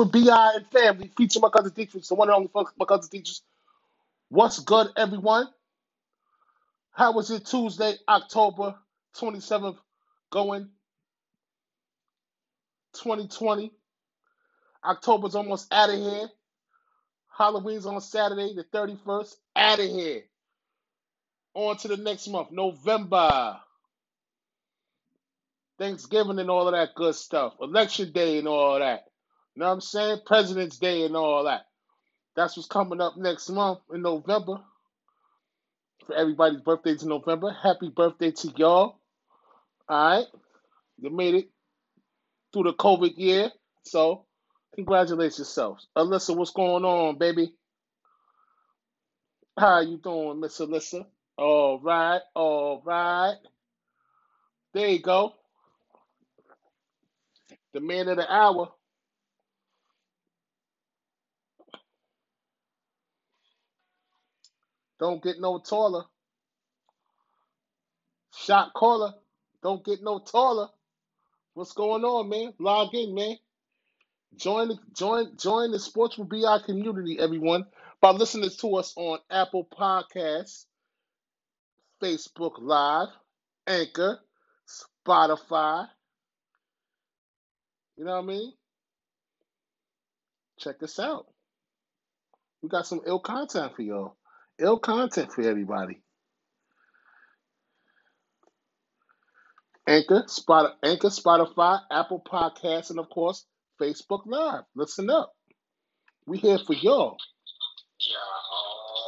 with BI and family, featuring my cousin teachers, the one and only my cousin teachers. What's good, everyone? How was it Tuesday, October 27th, going 2020? October's almost out of here. Halloween's on Saturday, the 31st. Out of here. On to the next month, November. Thanksgiving and all of that good stuff. Election Day and all that. Know what I'm saying? President's Day and all that. That's what's coming up next month in November. For everybody's birthdays in November. Happy birthday to y'all. Alright. You made it through the COVID year. So congratulate yourselves. Alyssa, what's going on, baby? How you doing, Miss Alyssa? All right, all right. There you go. The man of the hour. Don't get no taller. Shot caller. Don't get no taller. What's going on, man? Log in, man. Join the join join the Sports with BI community, everyone, by listening to us on Apple Podcasts, Facebook Live, Anchor, Spotify. You know what I mean? Check us out. We got some ill content for y'all. Ill content for everybody. Anchor, Spot, Anchor, Spotify, Apple Podcasts, and of course, Facebook Live. Listen up. We here for y'all.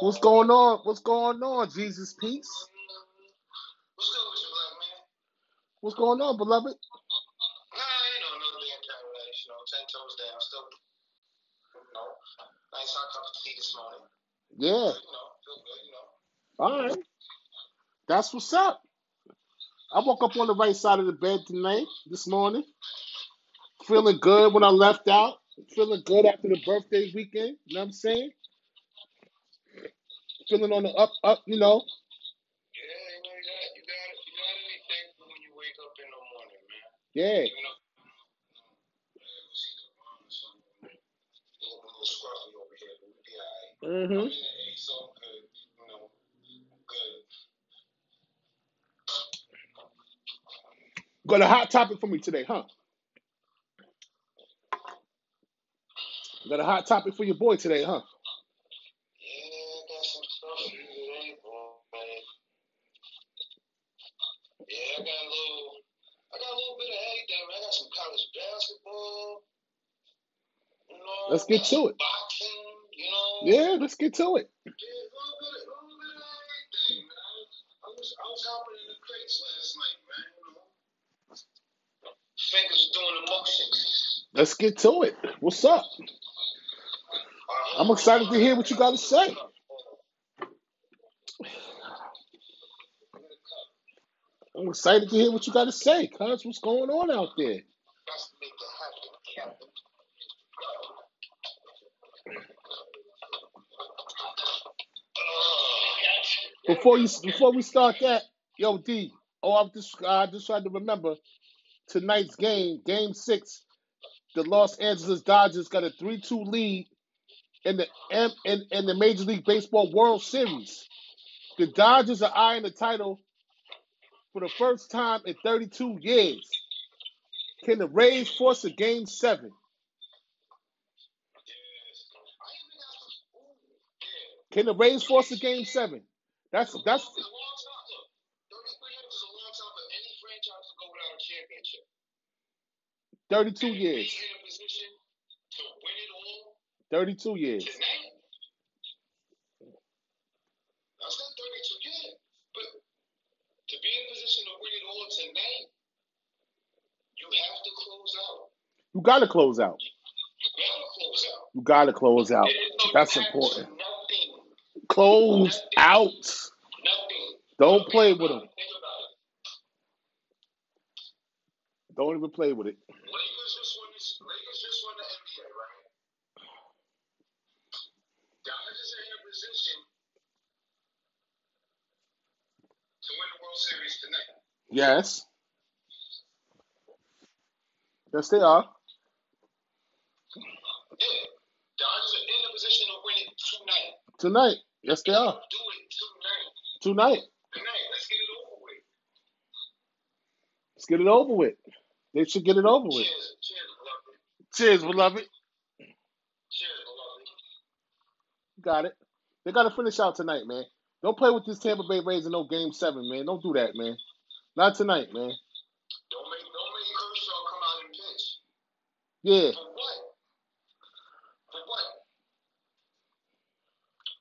What's going on? What's going on, Jesus Peace? What's going on, beloved? Yeah. You know, feel good, you know. All right. That's what's up. I woke up on the right side of the bed tonight, this morning. Feeling good when I left out. Feeling good after the birthday weekend. You know what I'm saying? Feeling on the up, up, you know. Yeah, you know, you got, you got, you got to be thankful when you wake up in the morning, man. Yeah. You know, uh, we see the mom or something, a little, a little scruffy over here, but we'll be all right. Mm-hmm. I'm in the A, so I'm good, you know, good. Got a hot topic for me today, huh? Got a hot topic for your boy today, huh? Let's get to it. boxing, you know. Yeah, let's get to it. Yeah, a little bit, a little bit of everything, man. I was, I was hopping in the crates last night, man. You know, fingers doing the motions. Let's get to it. What's up? I'm excited to hear what you got to say. I'm excited to hear what you got to say, cuz. What's going on out there? Before you, before we start that, yo, D. Oh, I'm just, I just tried to remember tonight's game, Game Six. The Los Angeles Dodgers got a three-two lead in the M in, in the Major League Baseball World Series. The Dodgers are eyeing the title for the first time in 32 years. Can the Rays force a Game Seven? Can the Rays force a Game Seven? That's that's It's a long time. Look, 33 years is a long time for any franchise to go without a championship. 32 And years. be in a position to win it all 32 years. That's not 32 years. But to be in a position to win it all tonight, you have to close out. You gotta close out. You gotta close out. You gotta close out. There is no That's important. Close out. Don't play with them. Think about it. Don't even play with it. Lakers just won this. Lakers just won the NBA, right? Dodgers are in a position to win the World Series tonight. Yes. Yes, they are. position to win it tonight. Tonight. Yes, they are. Do it tonight. Tonight. Tonight. Let's get it over with. Let's get it over with. They should get it over with. Cheers. Cheers, beloved. Cheers, beloved. Cheers, beloved. Got it. They got to finish out tonight, man. Don't play with this Tampa Bay Rays in no game seven, man. Don't do that, man. Not tonight, man. Don't make don't make Kershaw come out and pitch. Yeah. For what? For what?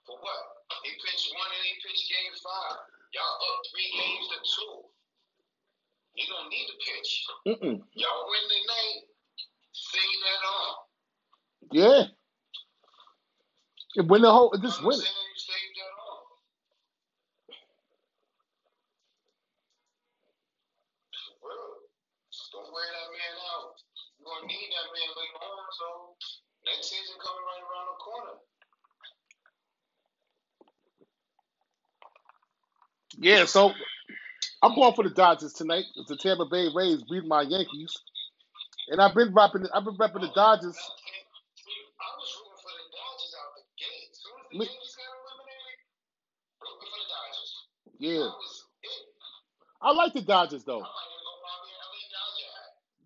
For what? He pitched one and he pitched game five. Y'all up three games to two. You don't need to pitch. Mm-mm. Y'all win tonight. Save that on. Yeah. And win the whole. Just win it. saying? You save that on. For real. Don't wear that man out. You're gonna need that man later on, so next season coming right around the corner. Yeah. So I'm going for the Dodgers tonight. It's the Tampa Bay Rays beat my Yankees, and I've been repping. I've been repping the Dodgers. Yeah. I like the Dodgers though.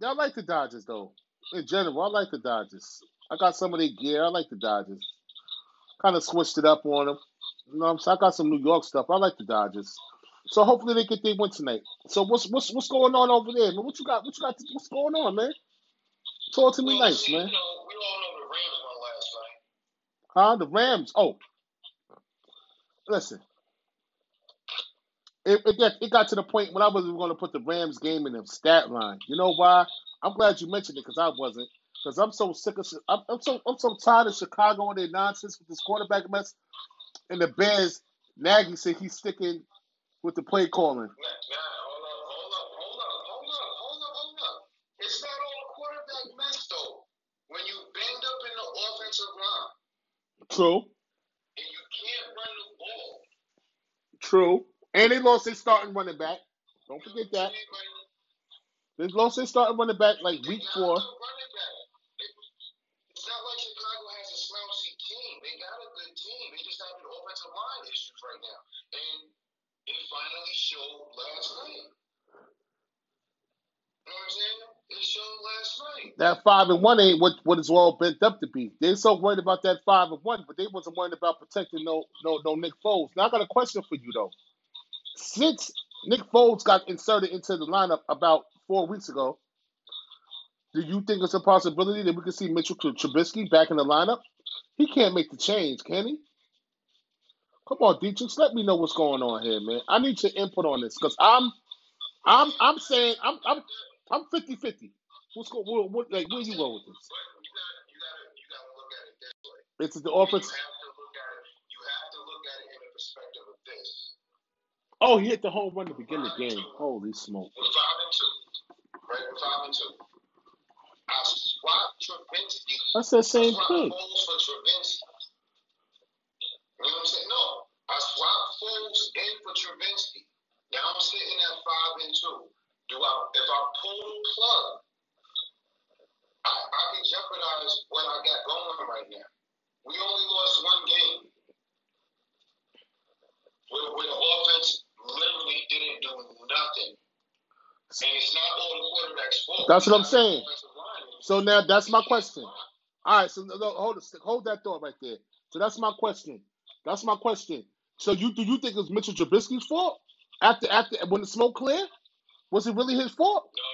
I like the Dodgers though. In general, I like the Dodgers. I got some of their gear. I like the Dodgers. Kind of switched it up on them. You know what I'm saying? I got some New York stuff. I like the Dodgers. So hopefully they get their win tonight. So what's what's what's going on over there, man? What you got? What you got? What's going on, man? Talk to me Well, nice, see, man. You know, we all know the Rams won last night. Huh? The Rams. Oh, listen. It, it got it got to the point when I wasn't going to put the Rams game in the stat line. You know why? I'm glad you mentioned it because I wasn't. Because I'm so sick of. I'm, I'm so I'm so tired of Chicago and their nonsense with this quarterback mess. And the Bears, Nagy said he's sticking with the play calling. It's not all quarterback mess though. When you bend up in the offensive line True, and you can't run the ball, true. And they lost their starting running back. Don't forget that. They lost their starting running back like week four. a good running back. It- It's not like Chicago has a slouchy team. They got a good team. They just have an offensive line issues right now. And it finally showed last night. It showed last night. That five and one ain't what, what it's all bent up to be. They're so worried about that five and one, but they wasn't worried about protecting no no no Nick Foles. Now I got a question for you though. Since Nick Foles got inserted into the lineup about four weeks ago, do you think it's a possibility that we could see Mitchell Trubisky back in the lineup? He can't make the change, can he? Come on, Dietrich, let me know what's going on here, man. I need your input on this because I'm, I'm, I'm saying I'm, I'm, I'm 50-50. What's going? What, what, like, where you go with this? But you got you got to you got to look at it this way. It's the You offense. have to look at it. You have to look at it in the perspective of this. Oh, he hit the home run to begin the game. Holy smoke! We're five and two, right? We're five and two. I swapped Trubisky. That's the same thing. You know what I'm saying? No, I swapped Foles in for Trubisky. Now I'm sitting at five and two. Do I? If I pull the plug, I, I can jeopardize what I got going right now. We only lost one game. Where, where the offense literally didn't do nothing. And it's not all the quarterback's fault. That's what I'm It's not the saying. So now that's my question. All right, so hold hold that thought right there. So that's my question. That's my question. So you do you think it was Mitchell Trubisky's fault after after when the smoke cleared? Was it really his fault? No,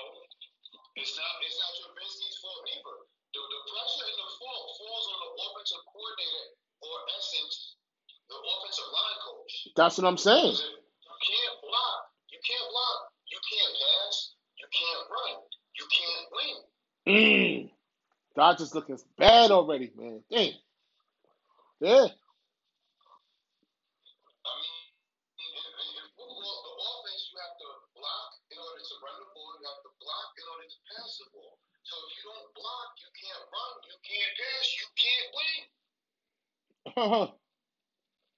it's not. It's not Trubisky's fault either. The, the pressure and the fault falls on the offensive coordinator, or essence, the offensive line coach. That's what I'm saying. You can't block. You can't block. You can't pass. You can't run. You can't win. Mm. Dodgers looking bad already, man. Damn. Yeah. I mean, in, in, in football, the offense you have to block in order to run the ball. You have to block in order to pass the ball. So if you don't block, you can't run. Pass. You can't win.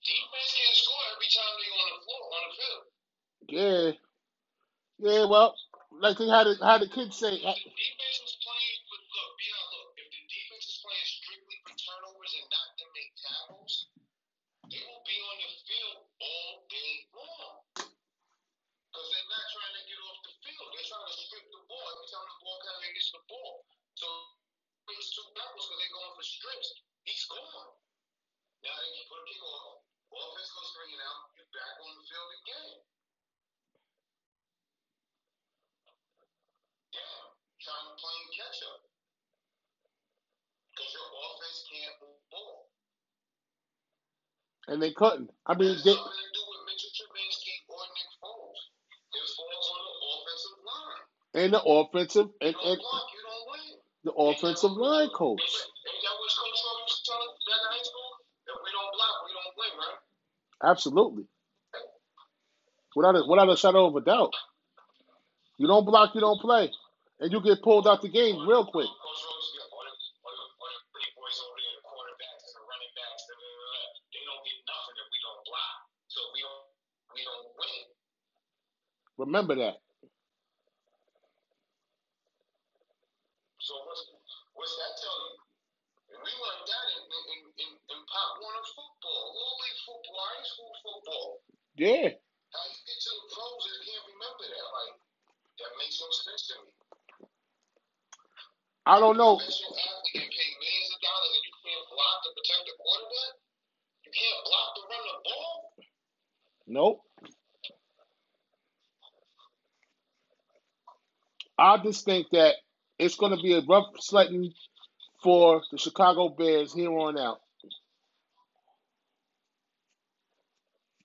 Defense can't score every time they're on the floor on the field. yeah. Yeah, well, like they had a, had a kid say, If the defense is playing, but look, be out. Look, if the defense is playing strictly for turnovers and not to make tackles, they will be on the field all day long. Because they're not trying to get off the field. They're trying to strip the ball. Every time the ball carrier gets the ball. So it's two tackles because they're going for strips. He's gone. Now they can put a kick off. Offense goes bringing out. You're back on the field again. Damn. Trying to play catch up. Because your offense can't move the ball. And they couldn't. I mean, they, and the offensive and, and the offensive line coach. Absolutely. Without a, without a shadow of a doubt. You don't block, you don't play. And you get pulled out the game real quick. Remember that. So what's, what's that telling you? And we learned that in, in, in, in Pop Warner football, Little League football, high school football. Yeah. How you get to the pros and can't remember that? Like, that makes no sense to me. I don't know. Professional athlete get paid millions of dollars and you can't block to protect the quarterback? You can't block to run the ball? Nope. I just think that it's going to be a rough sledding for the Chicago Bears here on out.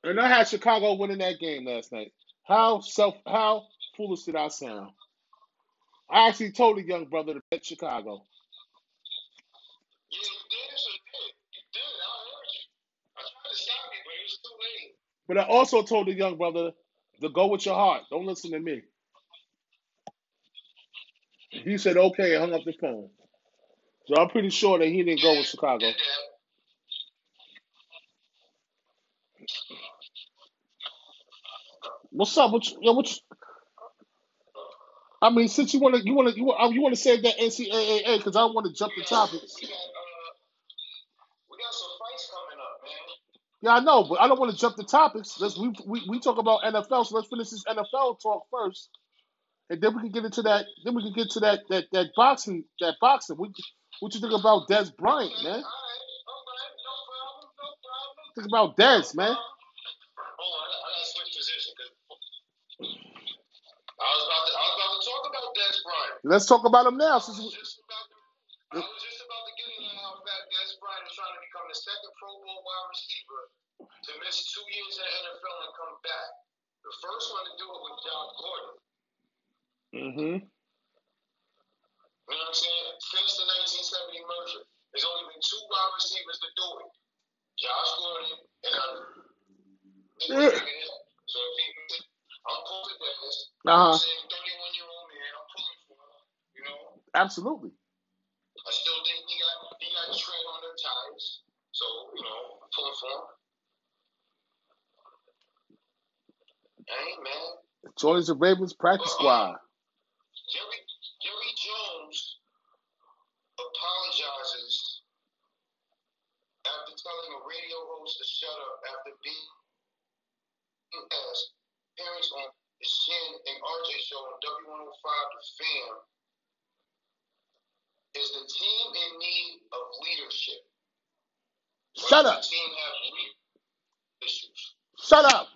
And I had Chicago winning that game last night. How self how foolish did I sound? I actually told the young brother to bet Chicago. Yeah, you did, so you did. You did. I heard you. I tried to stop you, but it was too late. But I also told the young brother to go with your heart. Don't listen to me. He said okay and hung up the phone. So I'm pretty sure that he didn't go with Chicago. What's up? What you, yo, what you, I mean, since you want to, you want to, you want, you want to say that NCAA because I want to jump the topics. Uh, we got some fights coming up, man. Yeah, I know, but I don't want to jump the topics. Let's we, we we talk about NFL, so let's finish this NFL talk first, and then we can get into that. Then we can get to that that that boxing that boxing. What, what you think about Dez Bryant, man? Think about Dez, man. Let's talk about him now. I Since was we, just about to, I was just about to get into how fat Dez Bryant is trying to become the second Pro Bowl wide receiver to miss two years in the NFL and come back. The first one to do it was Josh Gordon. Mm-hmm. You know what I'm saying? Since the 1970 merger, there's only been two wide receivers to do it. Josh Gordon and Andre. Yeah. So if he, I'm pulling Dennis. Uh huh. I'm 31 year old man, I'm pulling for him. You know, Absolutely. I still think he got he got tread on their tires. So you know, I'm pulling for him. Hey man, Joins the Ravens practice squad. Telling a radio host to shut up after being asked parents on the Shan and RJ show on W105 The Fan. Is the team in need of leadership? Or Shut does up. The team have leadership issues. Shut up.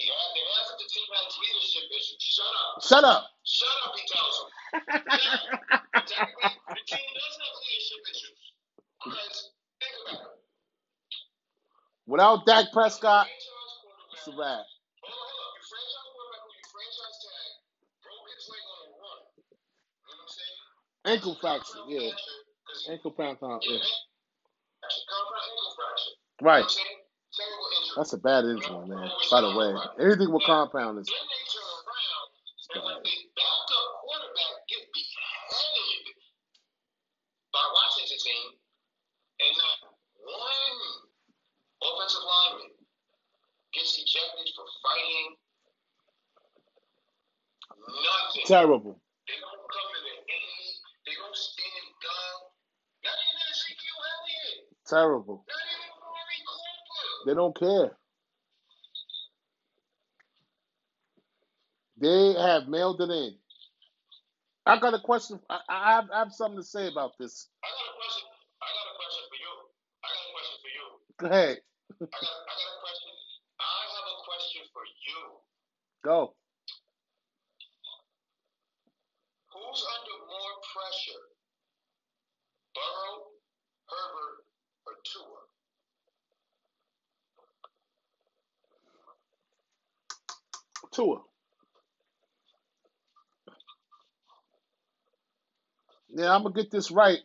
He asked, they asked if the team has leadership issues. Shut up. Shut up. Shut up, he tells them. Technically, the team does have leadership issues. Because, think about it. Without Dak Prescott, it's a wrap. Ankle fracture, yeah. Ankle fracture, yeah, yeah. Right. That's a bad injury, man. By the way, anything with compound is beheaded by Washington team, and not one offensive lineman gets ejected for fighting. Nothing. terrible. They don't come to the aid. They don't stand. Not even Ezekiel Elliott. Terrible. Not even Corey Cooper. They don't care. They have mailed it in. I got a question. I, I, have, I have something to say about this. I got a question. I got a question for you. I got a question for you. Go ahead. I got, I got a question. I have a question for you. Go. Who's under more pressure? Burrow, Herbert, or Tua? Tua. Yeah, I'm gonna get this right.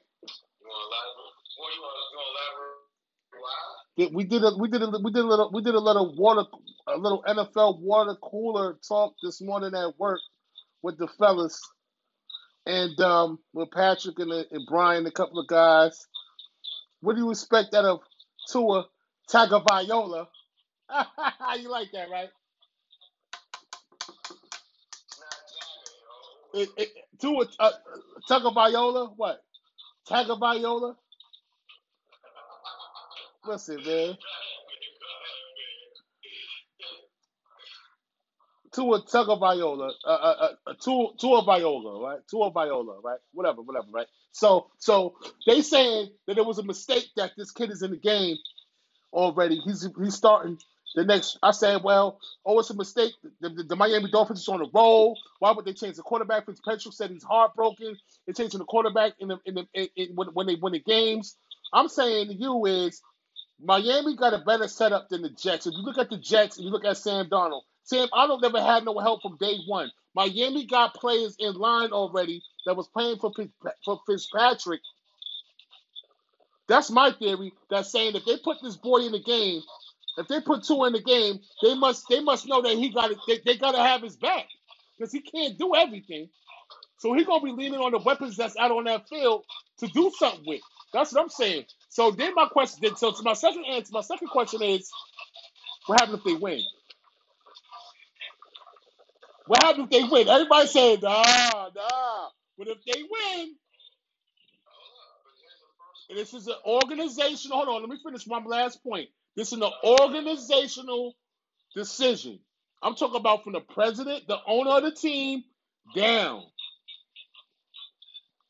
Yeah, We did a we did a we did a little we did a little water a little NFL water cooler talk this morning at work with the fellas and um with Patrick and, and Brian, a couple of guys. What do you expect out of Tua Tagovailoa? you like that, right? It, it, Tua uh, Tagovailoa, what? Tagovailoa? Listen, man. Tua Tagovailoa, uh, uh, uh, Tua, Tua Viola, right? Tua Viola, right? Whatever, whatever, right? So, so they saying that it was a mistake that this kid is in the game already. He's he's starting the next. I said, well, oh, it's a mistake. The, the, the Miami Dolphins is on the roll. Why would they change the quarterback? Fitzpatrick said he's heartbroken. They're changing the quarterback in the in the in, in, when, when they win the games. I'm saying to you is Miami got a better setup than the Jets. If you look at the Jets and you look at Sam Darnold, Sam Darnold never had no help from day one. Miami got players in line already that was playing for for Fitzpatrick. That's my theory. That's saying if they put this boy in the game, if they put Tua in the game, they must they must know that he got it. They, they got to have his back because he can't do everything. So he's gonna be leaning on the weapons that's out on that field to do something with. That's what I'm saying. So then my question. So my second answer, my second question is, what happens if they win? What happens if they win? Everybody saying nah, nah. But if they win, and this is an organizational. Hold on, let me finish my last point. This is an organizational decision. I'm talking about from the president, the owner of the team, down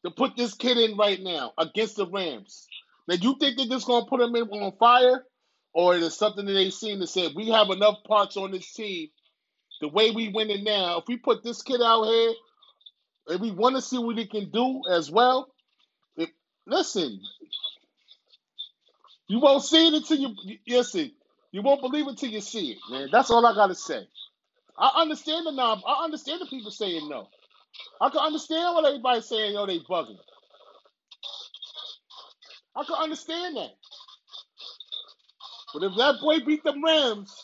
to put this kid in right now against the Rams. Now, you think they're just going to put him in on fire, or is it something that they seen that said we have enough parts on this team? The way we win it now, if we put this kid out here and we want to see what he can do as well, if, listen, you won't see it until you, you you see. You won't believe it until you see it, man. That's all I gotta say. I understand the knob. I understand the people saying no. I can understand what everybody's saying, yo, they bugging. I can understand that. But if that boy beat the Rams,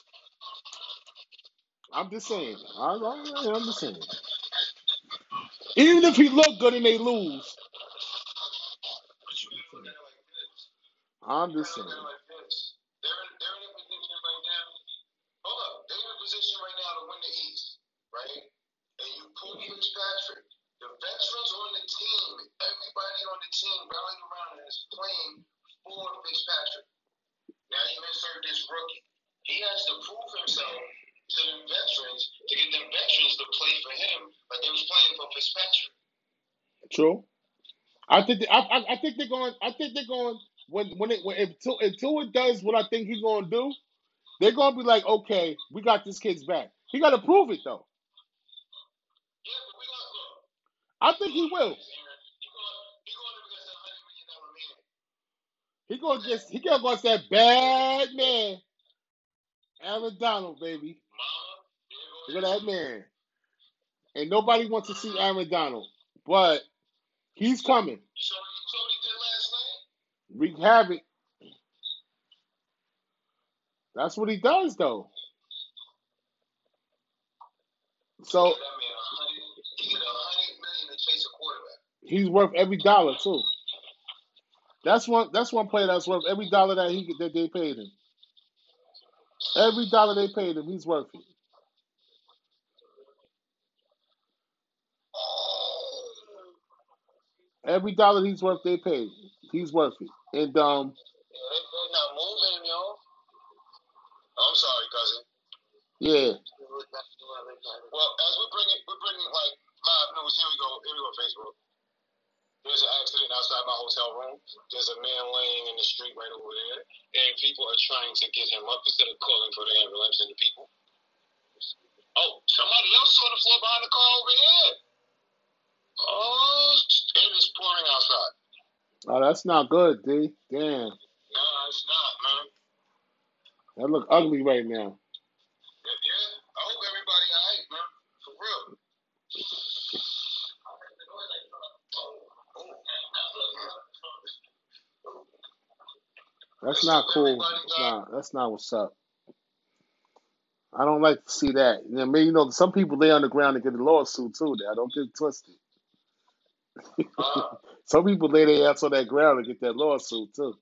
I'm just saying. I, I'm just saying. Even if he look good and they lose, I'm just saying. They're in, they're in a position right now. Hold up, they're in a position right now to win the East, right? And you pull Fitzpatrick, the veterans on the team, everybody on the team rallying around and is playing for Fitzpatrick. Now you insert this rookie. He has to prove himself to the veterans to get them veterans to play for him, like they was playing for Fitzpatrick. True. I think they, I, I, I think they're going. I think they're going when when it when if Tua, if Tua does what I think he's going to do, they're going to be like, okay, we got this kid's back. He got to prove it though. Yeah, but we got look. I think he will. Aaron, he going he going up against a hundred million dollar man. He to just he going to go against that bad man, Aaron Donald, baby. Look at that man. And nobody wants to see Aaron Donald, but he's coming. Wreak havoc. That's what he does, though. So he's worth every dollar too. That's one. That's one player that's worth every dollar that he that they paid him. Every dollar they paid him, he's worth it. Every dollar he's worth, they paid. He's worth it. And um, Yeah, they, they not moving, yo. I'm sorry, cousin. yeah, Well, as we're bringing, we're bringing like live news. Here we go. Here we go. Facebook. There's an accident outside my hotel room. There's a man laying in the street right over there, and people are trying to get him up instead of calling for the ambulance and the people. Oh, somebody else is on the floor behind the car over here. Oh, it is pouring outside. oh, that's not good, D. Damn, No, it's not, man. that look ugly right now. Yeah, yeah. I hope everybody alright, man. For real. That's not cool. That's not. That's not what's up. I don't like to see that. You know, I mean, you know, some people lay on the ground and get a lawsuit too. Now, don't get twisted. Uh, Some people lay their ass on that ground and get that lawsuit too.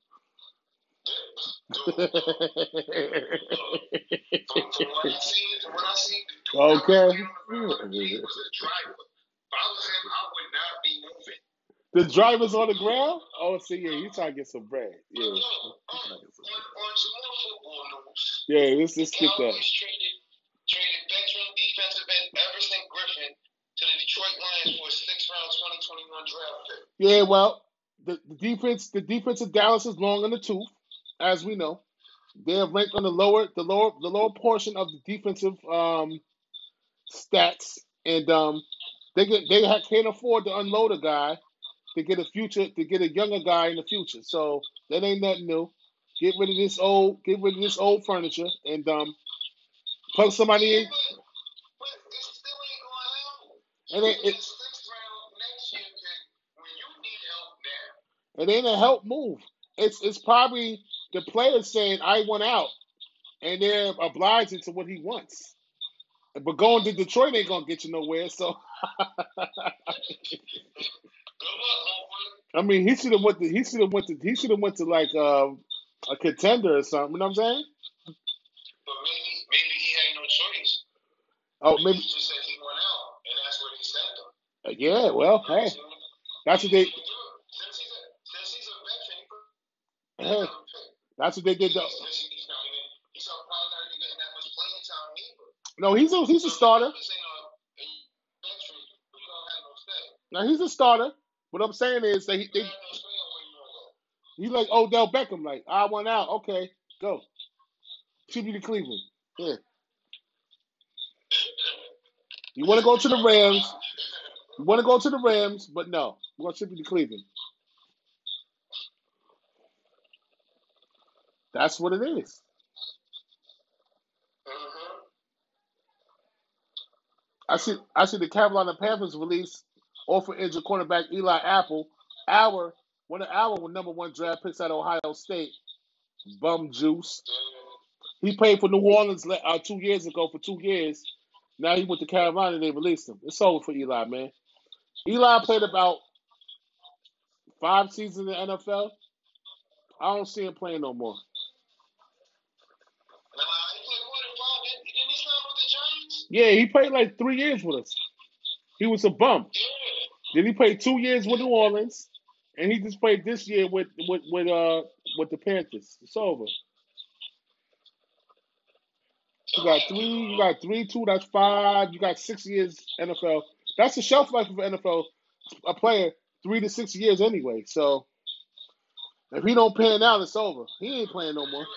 dude, from, from what I seen, from what I seen, the dude Okay. that was the ground, he was a driver. If I was him, I would not be moving. The driver's on the ground. Oh, see, yeah, he's trying to get some bread. Yeah, yo, he's trying to get some on, on some more football news. Yeah, let's let's get that. Traded traded veteran defensive end Everson Griffen to the Detroit Lions for a sixth round 2021 draft pick. Yeah, well, the, the defense, the defense of Dallas is long in the tooth, as we know. They're ranked on the lower, the lower, the lower portion of the defensive um, stats, and um, they get they can't afford to unload a guy to get a future, to get a younger guy in the future. So that ain't nothing new. Get rid of this old, get rid of this old furniture, and um, plug somebody in. But, it it, it ain't a help move. It's it's probably the player saying I want out, and they're obliging to what he wants. But going to Detroit ain't gonna get you nowhere. So Good luck, homeboy. I mean, he should have went to he should have went to he should have went to like uh, a contender or something. You know what I'm saying? But maybe maybe he had no choice. Oh, Maybe maybe he just said he went out, and that's where he sent him. yeah. Well, hey, that's what they didn't do it. Since he's a since he's a veteran, he put that's what they did. Though. No, he's a he's a starter. Memphis ain't a, a veteran, you don't have no. Now he's a starter. What I'm saying is that he they, have no say on where you want to go. he like Odell Beckham. Like I want out. Okay, go. You to Cleveland. Yeah. You want to go to the Rams? You want to go to the Rams? But no, we're gonna ship you to Cleveland. That's what it is. I see. I see the Carolina Panthers release offer injured cornerback Eli Apple. Our one of our number one draft picks at Ohio State. Bum juice. He played for New Orleans uh, two years ago for two years. Now he went to Carolina. and They released him. It's over for Eli, man. Eli played about five seasons in the NFL. I don't see him playing no more. Nah, he played more than five. Didn't, didn't he sign with the Giants? Yeah, he played like three years with us. He was a bum. Then he played two years with New Orleans, and he just played this year with with with uh with the Panthers. It's over. You got three. You got three, two. That's five. You got six years NFL. That's the shelf life of an NFL a player. Three to six years anyway. So if he don't pan out, it's over. He ain't playing no more.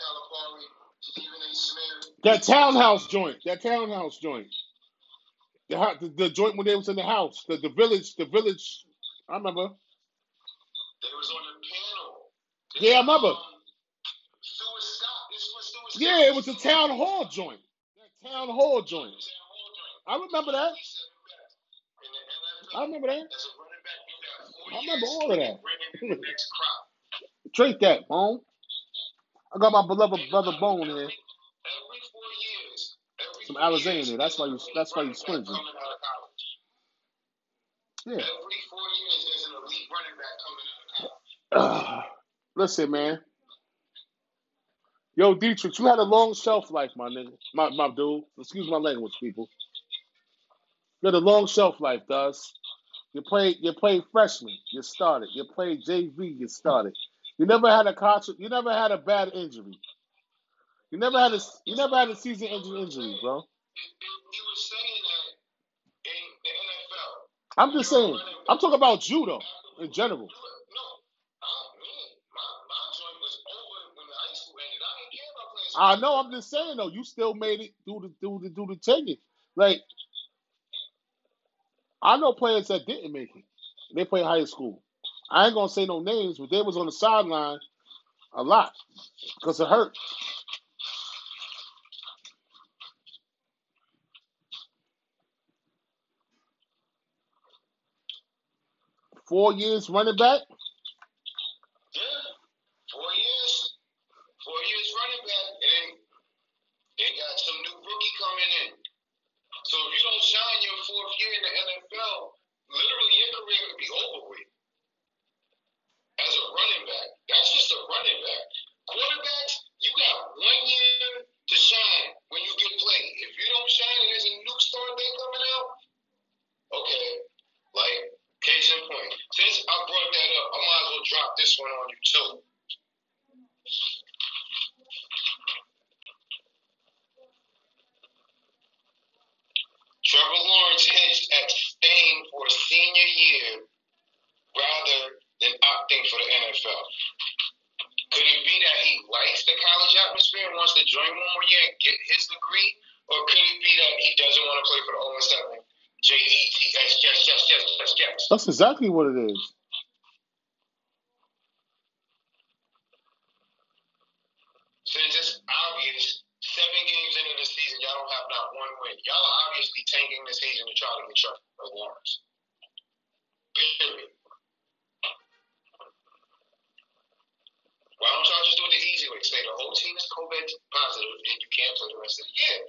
Calipari, Stephen A. Smith. that townhouse joint, that townhouse joint, the, the the joint when they was in the house, the the village, the village. I remember. They was on the panel. Yeah, I remember. Yeah, it was a town hall joint. That town hall joint. I remember that. I remember that. I remember all of that. Drink that, Bone. I got my beloved brother Bone here. Some there. That's why you. That's why you squinting. Yeah. Uh, listen, man. Yo, Dietrich, you had a long shelf life, my nigga. My, my dude. Excuse my language, people. You had a long shelf life, does. You played you played freshman, you started. You played JV, you started. You never had a concert, you never had a bad injury. You never had a you never had a season ending injury, bro. I'm just saying. I'm talking about judo in general. No, I mean, my, my joint was over when the high school ended. I didn't care about playing I know. I'm just saying though. You still made it through the through the through the tenure. Like I know players that didn't make it. They play high school. I ain't gonna say no names, but they was on the sideline a lot because it hurt. Four years running back. Yeah, four years. Four years running back, and then they got some new rookie coming in. So if you don't shine your fourth year in the NFL, literally your career could be over with. As a running back, that's just a running back. Quarterbacks, you got one year to shine when you get played. If you don't shine and there's a new star thing coming out, okay, like case in point. Since I brought that up, I might as well drop this one on you too. Trevor Lawrence hints at staying for a senior year rather than opting for the NFL. Could it be that he likes the college atmosphere and wants to join one more year and get his degree? Or could it be that he doesn't want to play for the 0 7? J E T S, yes, yes, yes, yes, yes. That's exactly what it is. Since it's obvious, seven games into the season, y'all don't have not one win. Y'all are obviously tanking the season to try to get Trevor Lawrence. Period. Why don't y'all just do it the easy way? Say the whole team is COVID positive and you can't play the rest of the year.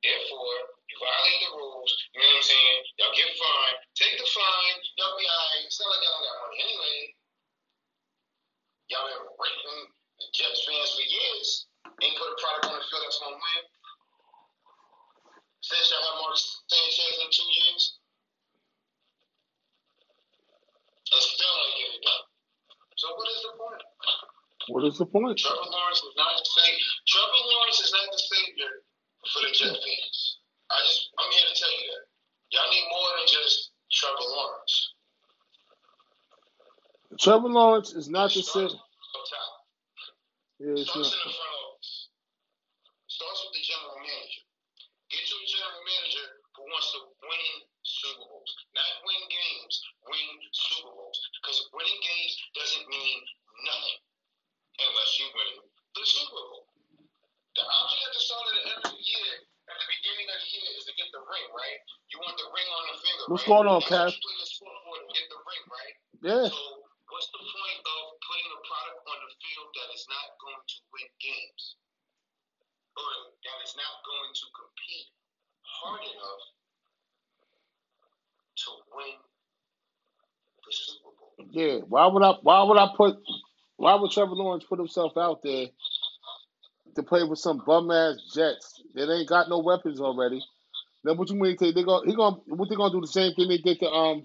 Therefore, you violate the rules. You know what I'm saying? Y'all get fined. Take the fine. Y'all be alright. It's not like y'all don't got money anyway. Y'all been raping the Jets fans for years. Ain't put a product on the field that's gonna win. Since y'all have Mark Sanchez in two years. And still ain't get it done. So what is the point? The point? Trevor Lawrence is not the savior. Trevor Lawrence is not the savior for the Jet fans. I just I'm here to tell you that. Y'all need more than just Trevor Lawrence. Trevor Lawrence is not the Starts same. up top. Yeah, it's not. in the front office. Starts with the general manager. Get you a general manager who wants to win Super Bowls. Not win games, win Super Bowls. Because winning games doesn't mean nothing unless you win the Super Bowl. The object at the start of the end of the year, at the beginning of the year, is to get the ring, right? You want the ring on the finger. What's right? going on, That's Cash? what you play the sport for to get the ring, right? Yeah. So what's the point of putting a product on the field that is not going to win games? Or that is not going to compete hard enough to win the Super Bowl? Yeah. Why would I why would I put why would Trevor Lawrence put himself out there to play with some bum ass Jets that ain't got no weapons already? Then what you mean they they go he gonna what they gonna do the same thing they did to um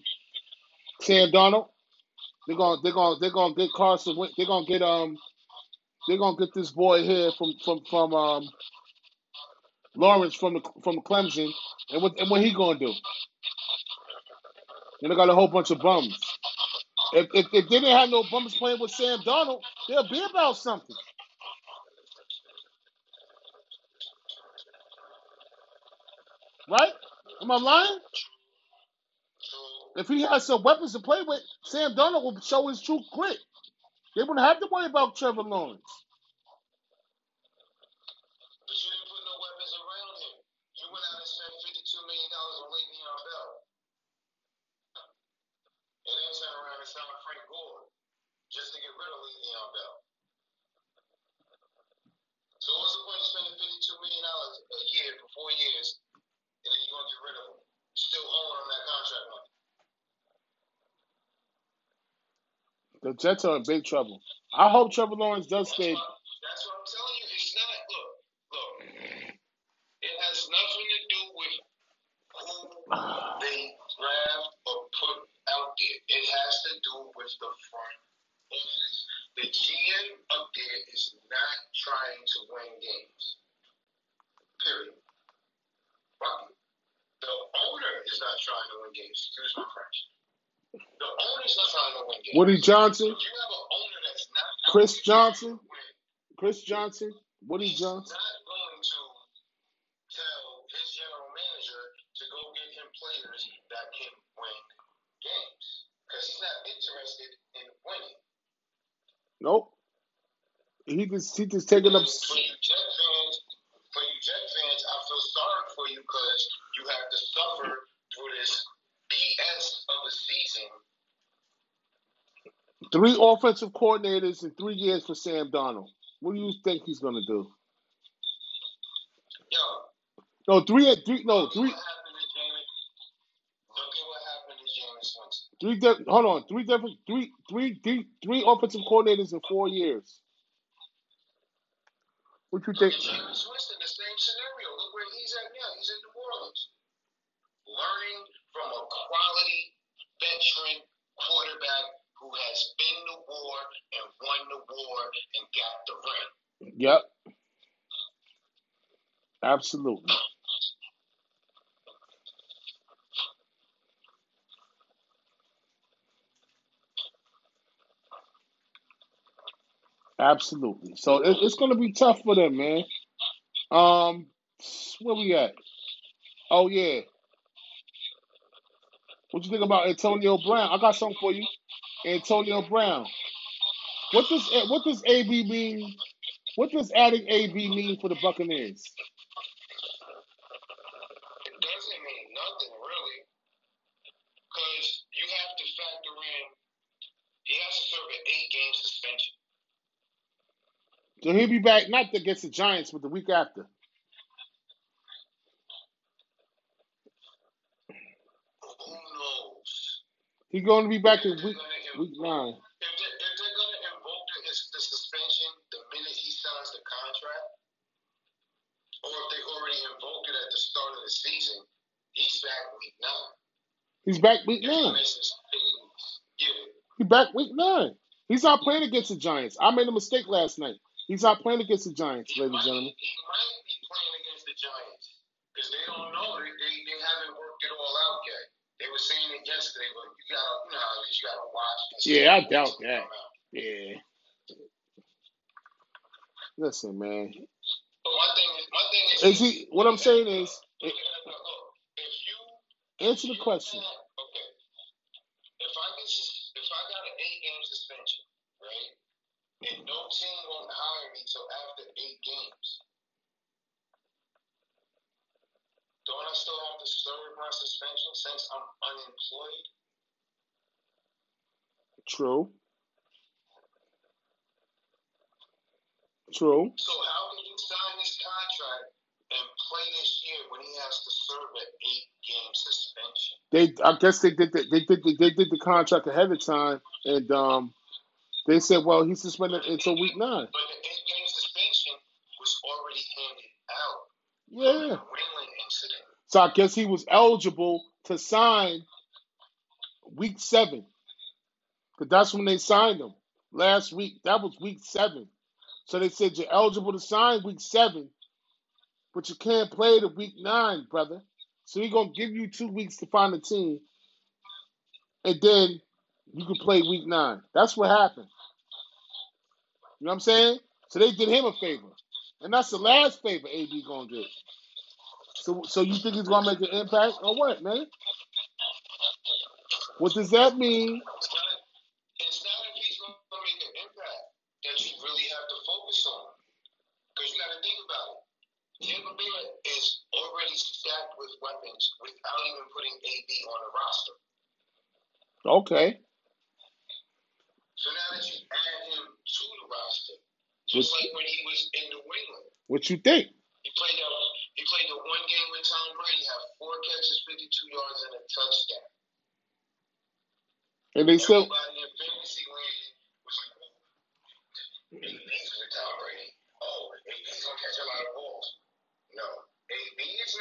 Sam Darnold? They're gonna they're gonna they're gonna get Carson they're gonna get um they're gonna get this boy here from from from um Lawrence from the from Clemson and what and what he gonna do? And they got a whole bunch of bums. If, if, if they didn't have no bums playing with Sam Darnold, they'll be about something. Right? Am I lying? If he has some weapons to play with, Sam Darnold will show his true grit. They wouldn't have to worry about Trevor Lawrence. But you didn't put no weapons around him. You went out and spent fifty-two million dollars on Le'Veon Bell, and then turn around and sign Frank Gore just to get rid of Le'Veon Bell. So what's the point of spending fifty-two million dollars a year for four years, and then you're gonna get rid of him? Still owing him that contract money. The Jets are in big trouble. I hope Trevor Lawrence does stay. what, that's what I'm telling you. It's not. Look, look. It has nothing to do with who they draft or put out there. It has to do with the front office. The GM up there is not trying to win games. Period. Fuck it. The owner is not trying to win games. Excuse my French. The owner's not trying to win games. Woody Johnson, If you have an owner that's not Chris trying to Johnson, win, Chris Johnson, Woody he's Johnson. not going to tell his general manager to go get him players that can win games because he's not interested in winning. Nope. He just he just taking up. For you Jet fans, for you Jet fans, I feel sorry for you because you have to suffer through this BS of a season. Three offensive coordinators in three years for Sam Darnold. What do you think he's gonna do? Yo, No, three, three, no, three, what happened to Jameis. Look at what happened to Jameis Winston. three. Hold on, three different, three, three, three, three offensive coordinators in four years. What you think? at Jameis Winston, the same scenario. Look where he's at now. He's in New Orleans. Learning from a quality veteran quarterback who has been to war and won the war and got the ring. Yep. Absolutely. Absolutely. So it, it's going to be tough for them, man. Um, where we at? Oh yeah. What you think about Antonio Brown? I got something for you. Antonio Brown. What does eh, what does AB mean? What does adding AB mean for the Buccaneers? It doesn't mean nothing really, because you have to factor in he has to serve an eight-game suspension. So he'll be back not against the Giants, but the week after. Who knows? He's going to be back in week week nine. If they're, if they're going to invoke the, the suspension the minute he signs the contract, or if they already invoked it at the start of the season, he's back week nine. He's back week nine. misses eight weeks. Yeah. He's back week nine. He's not playing against the Giants. I made a mistake last night. He's not playing against the Giants, He ladies and gentlemen. he might be playing against the Giants because they don't know. They, they, they haven't worked it all out yet. They were saying it yesterday, but you gotta, you know how it is. You watch. Yeah, I doubt that. Yeah. Listen, man. But my thing is, my thing is, Is he? What I'm saying is, look it, at the look. If you answer the question. Uh, okay. If I get if I got an eight game suspension, right, and no team won't hire me till after eight games, don't I still have to serve my suspension since I'm unemployed? True. True. So how play this year when he has to serve an eight game suspension? They, I guess they did. The, they did. The, they did the contract ahead of time, and um, they said, well, he's suspended until week nine. But the eight game suspension was already handed out. Yeah. Ringling incident. So I guess he was eligible to sign week seven, because that's when they signed him last week. That was week seven. So they said you're eligible to sign week seven, but you can't play the week nine, brother. So he's gonna give you two weeks to find a team, and then you can play week nine. That's what happened. You know what I'm saying? So they did him a favor, and that's the last favor AB gonna get. So, so you think he's gonna make an impact or what, man? What does that mean? It's not, it's not if he's going to make an impact that you really have to focus on. Because you got to think about it. Tampa Bay is already stacked with weapons without even putting AB on the roster. Okay, So now that you add him to the roster, just like when he was in New England, what you think? he played the, he played the one game with Tom Brady, he had four catches, 52 yards, and a touchdown. And they Everybody in fantasy land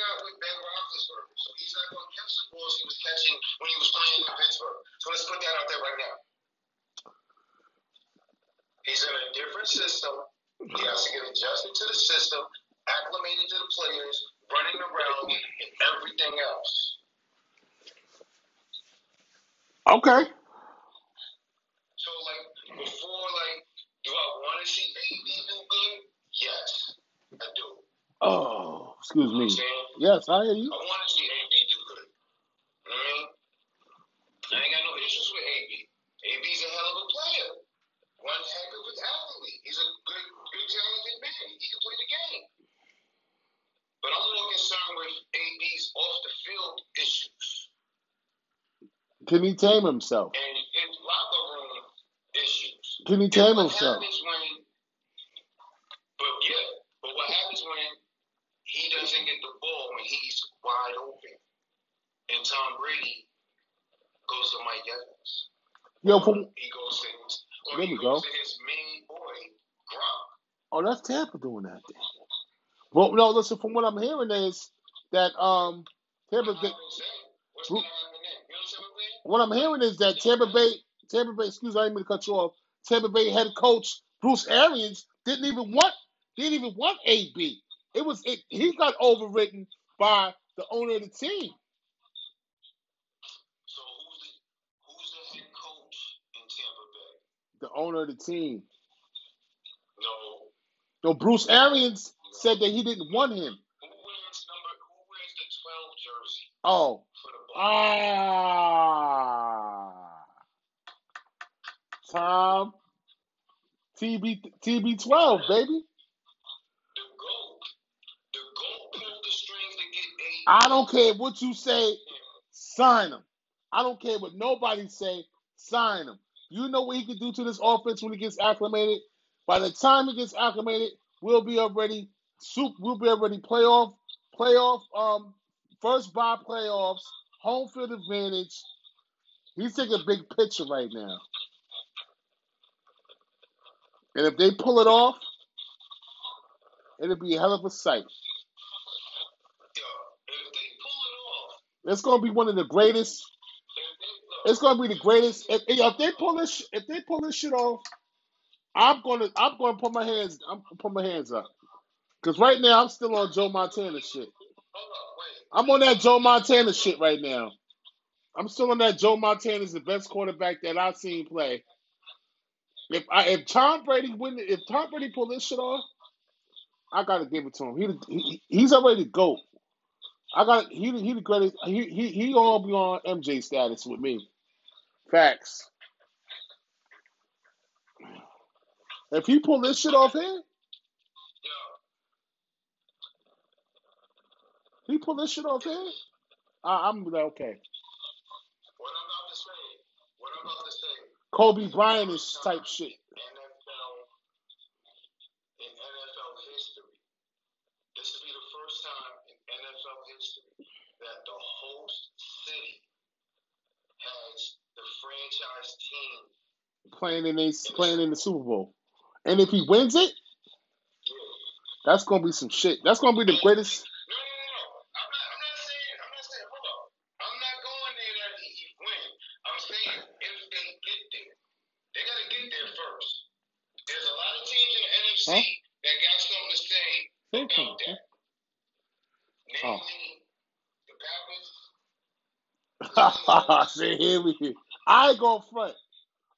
not with Ben Roethlisberger, so he's not going to catch the balls he was catching when he was playing in Pittsburgh. So let's put that out there right now. He's in a different system. He has to get adjusted to the system, acclimated to the players, running around, and everything else. Okay. So, like, before, like, do I want to see AB do good? Yes, I do. Oh, excuse You know what me. I'm saying? Yes, I hear you. I want to see AB do good. You know what I mean? I ain't got no issues with AB. AB's a hell of a player. One heck of an athlete. He's a good, good talented man. He can play the game. But I'm more concerned with AB's off the field issues Can he tame himself? and his locker room issues. Can he tame himself? happens when, but yeah, but what happens when he doesn't get the ball when he's wide open and Tom Brady goes to Mike Evans? Yo, Or from he goes to his, there he we goes go. his main boy, Gronk. Oh, that's Tampa doing that. Thing. Well, no, listen. From what I'm hearing is that um Tampa What Bay. happens then? What's going to happen then? You understand I'm? What I'm hearing is that Tampa Bay, Tampa Bay. Excuse me, I didn't mean to cut you off. Tampa Bay head coach Bruce Arians didn't even want didn't even want AB. It was it, he got overwritten by the owner of the team. So who's the who's the head coach in Tampa Bay? The owner of the team. No. No, Bruce Arians said that he didn't want him. Who wears number? Who wears the 12 jersey Oh, for the Bucks? ah, Tom, TB TB12, baby. The GOAT. The GOAT pulled the strings to get AB. I don't care what you say, sign him. I don't care what nobody say, sign him. You know what he can do to this offense when he gets acclimated. By the time he gets acclimated, we'll be already soup. We'll be already playoff, playoff, um, first by playoffs, home field advantage. He's taking a big picture right now. And if they pull it off, it'll be a hell of a sight. Yo, if they pull it off, It's gonna be one of the greatest. It's gonna be the greatest. If, if they pull this, if they pull this shit off, I'm gonna, I'm gonna put my hands, I'm gonna put my hands up. Cause right now I'm still on Joe Montana shit. I'm on that Joe Montana shit right now. I'm still on that Joe Montana is the best quarterback that I've seen play. If I, if Tom Brady win, if Tom Brady pull this shit off, I gotta give it to him. He, he he's already the goat. I got he he the greatest. He he he all on MJ status with me. Facts. If he pull this shit off here, he pull this shit off here. I, I'm like okay. what I'm about to say, what I'm about to say, Kobe Bryant is type shit. NFL in NFL history. This will be the first time in NFL history that the host city has the franchise team. playing in a, playing in the Super Bowl. And if he wins it, Yeah. that's gonna be some shit. That's gonna be the greatest. No, no, no, no. I'm not. I'm not saying. I'm not saying. Hold up. I'm not going there that he he win. I'm saying if they get there, they gotta get there first. There's a lot of teams in the NFC Huh? that got something to say Thank you. about that. Oh. Namely, the Packers. See, here we I ain't gonna front.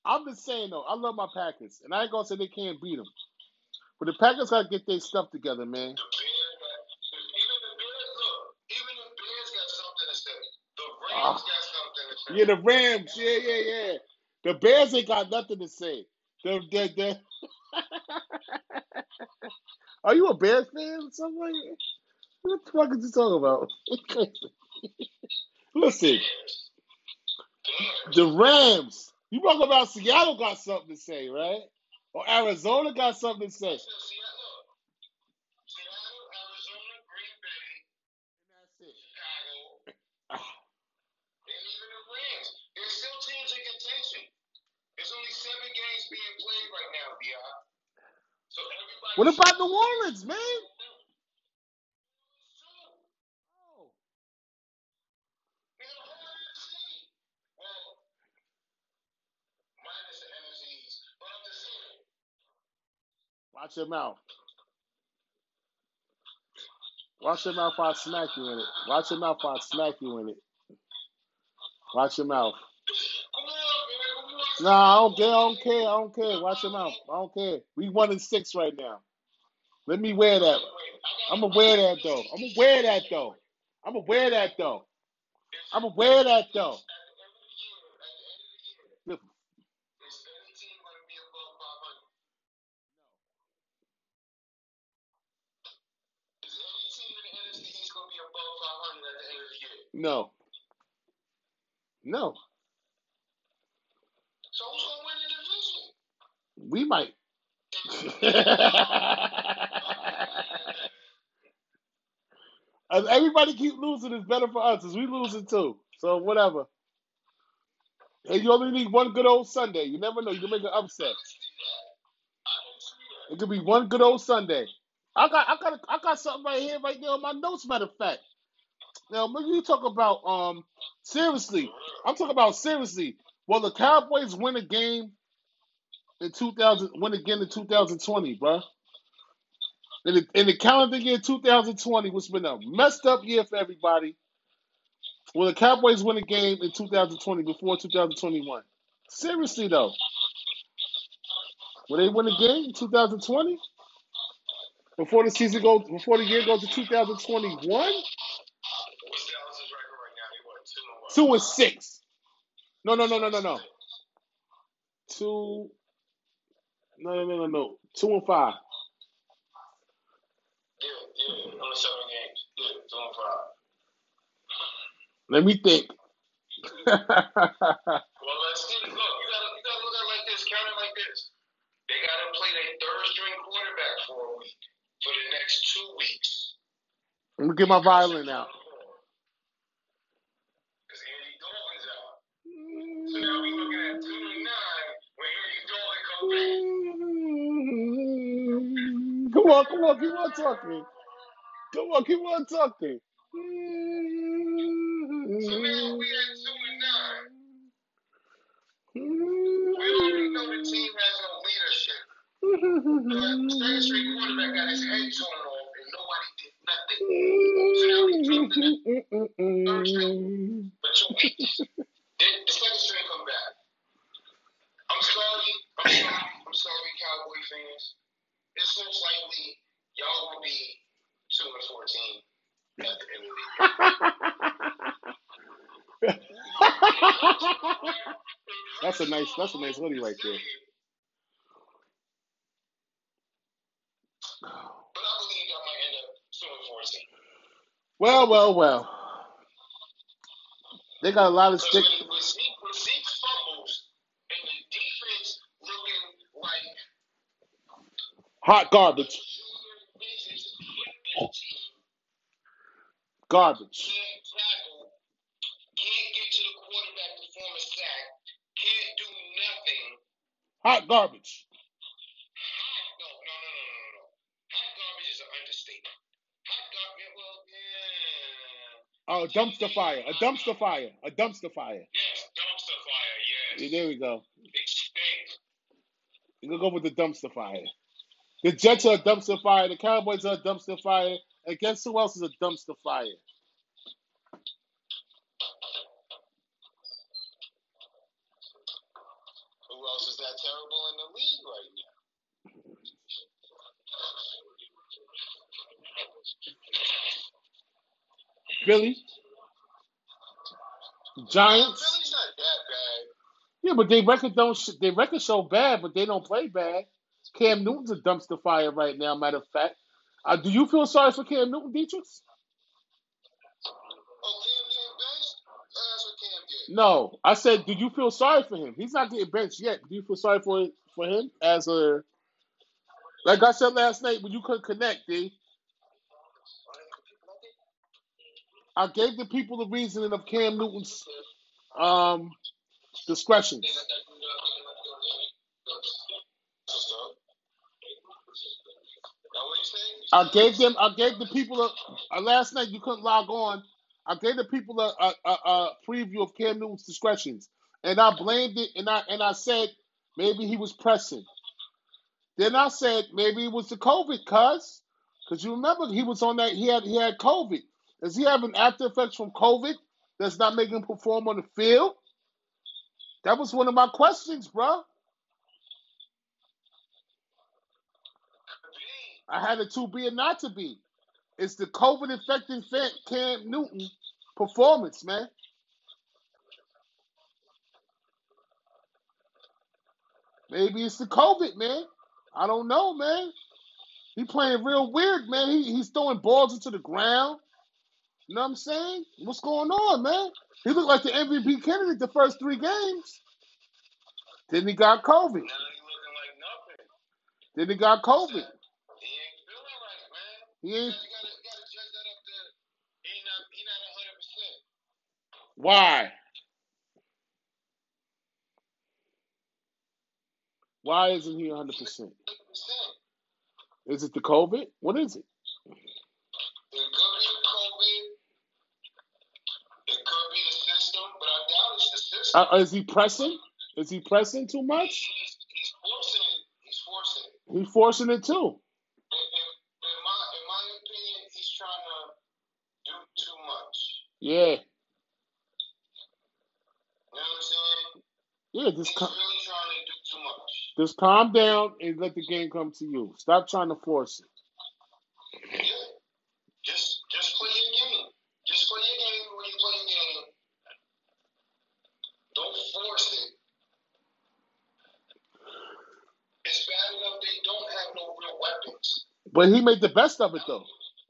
I'm just saying though, I love my Packers, and I ain't gonna say they can't beat them. But the Packers gotta get their stuff together, man. The Bears got. Even the Bears. Look. Even the Bears got something to say. The Rams uh, got something to say. Yeah, the Rams. Yeah, yeah, yeah. The Bears ain't got nothing to say. The, the, the... Are you a Bears fan or something? What the fuck is you talking about? Listen. The Rams. You talking about Seattle got something to say, right? Or Arizona got something to say. What about Seattle, Arizona, Green Bay, That's it. Chicago, Ah, and even the Rams. There's still teams in contention. There's only seven games being played right now, Bi. So everybody. What about New Orleans, man? Watch your mouth. Watch your mouth or I smack you in it. Watch your mouth or I smack you in it. Watch your mouth. Nah, I don't care. I don't care. I don't care. Watch your mouth. I don't care. We one in six right now. Let me wear that. I'm gonna wear that though. I'm gonna wear that though. I'm gonna wear that though. I'm gonna wear that though. No. No. So who's to win the division? We might. As everybody keep losing, it's better for us. As we lose it too. So whatever. And you only need one good old Sunday. You never know. You can make an upset. I didn't see that. I didn't see that. It could be one good old Sunday. I got I got I got something right here, right there on my notes, matter of fact. Now when you talk about um seriously, I'm talking about seriously. Will the Cowboys win a game in 2000 win again in 2020, bruh? In the, in the calendar year 2020, which has been a messed up year for everybody, will the Cowboys win a game in 2020 before 2021? Seriously though, will they win a game in 2020 before the season goes before the year goes to 2021? What's Dallas's record right now? They what? Two and what? Two and six. No, no, no, no, no, no. Two. No, no, no, no, no. Two and five. Yeah, yeah. On the seven games. Yeah, two and five. Let me think. Well, uh, let's see. Look, you gotta, you gotta look at it like this. Count it like this. They gotta play their third string quarterback for a week, for the next two weeks. Let me get my violin out. Come on, come on, keep on talking. Come on, keep on talking. So now we at two and nine. We already know the team has no leadership. The third string quarterback got his head torn off and nobody did nothing. So now we dropped in the third string for two weeks. Then the second string come back. I'm sorry. I'm sorry. I'm sorry, Cowboy fans. It's most likely y'all will be two and fourteen at the end of the year. That's a nice. That's a nice hoodie right there. But I believe y'all might end up two and fourteen. Well, well, well. They got a lot of stick. when, when Zeke when Zeke fumbles and the defense looking like Hot garbage. junior business football team Garbage. can't tackle, can't get to the quarterback to form a sack, can't do nothing. Hot garbage. Hot no no no no no no. Hot garbage is an Hot garbage well yeah. Oh, a dumpster fire. A dumpster fire. A dumpster fire. Yes, dumpster fire, Yeah, yes. there we go. They stink. You can go with the dumpster fire. The Jets are a dumpster fire. The Cowboys are a dumpster fire. And guess who else is a dumpster fire? Who else is that terrible in the league right now? Philly. Giants. Philly's not that bad. Yeah, but they record don't sh- they record so bad, but they don't play bad. Cam Newton's a dumpster fire right now. Matter of fact, uh, do you feel sorry for Cam Newton, Dietrich? Oh, Cam getting benched? That's what Cam get. No, I said, do you feel sorry for him? He's not getting benched yet. Do you feel sorry for for him as a like I said last night when you couldn't connect, D? I gave the people the reasoning of Cam Newton's um discretions. Now, what you saying? I gave them. I gave the people a, uh, last night. You couldn't log on. I gave the people a, a, a, a preview of Cam Newton's discretions, and I blamed it. And I and I said maybe he was pressing. Then I said maybe it was the COVID, cuz. Because you remember he was on that he had he had COVID. Does he have an after effects from COVID that's not making him perform on the field? That was one of my questions, bro. I had it to be or not to be. It's the COVID infecting Cam Newton performance, man. Maybe it's the COVID, man. I don't know, man. He playing real weird, man. He, he's throwing balls into the ground. You know what I'm saying? What's going on, man? He looked like the MVP candidate the first three games. Then he got COVID. Then he got COVID. He ain't feeling right, man. He You ain't. gotta, gotta, judge that up there. He not, he not hundred percent. Why? Why isn't he 100%? Hundred percent. Is it the COVID? What is it? It could be COVID. It could be the system, but I doubt it's the system. Uh, is he pressing? Is he pressing too much? He's, he's forcing it. He's forcing it. He's forcing it too. In, in, in my in my opinion, he's trying to do too much. Yeah. You know what I'm saying? Yeah, just, cal- really do just calm down and let the game come to you. Stop trying to force it. Yeah. Just just play your game. Just play your game when you play your game. Don't force it. It's bad enough they don't have no real weapons. But he made the best of it, though.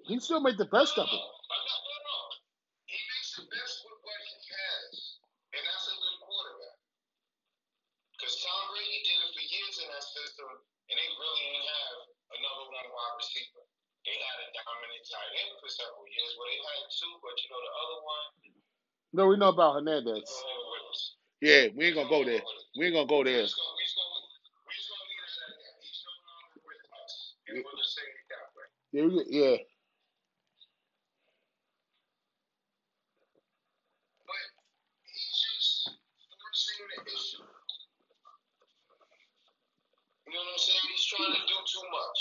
He still made the best of it. no, no, no. He makes the best with what he has, and that's a good quarterback. Because Tom Brady did it for years in that system, and they really didn't have another one wide receiver. They had a dominant tight end for several years, well, they had two, but you know the other one, No, we know about Hernandez. no longer with us. Yeah, we ain't gonna go there. We ain't gonna go there. Yeah, gonna, we just gonna, we just gonna leave that at that. He's no longer with us, and we'll just say it that way. Yeah, we- yeah. But he's just forcing the issue. You know what I'm saying? He's trying to do too much.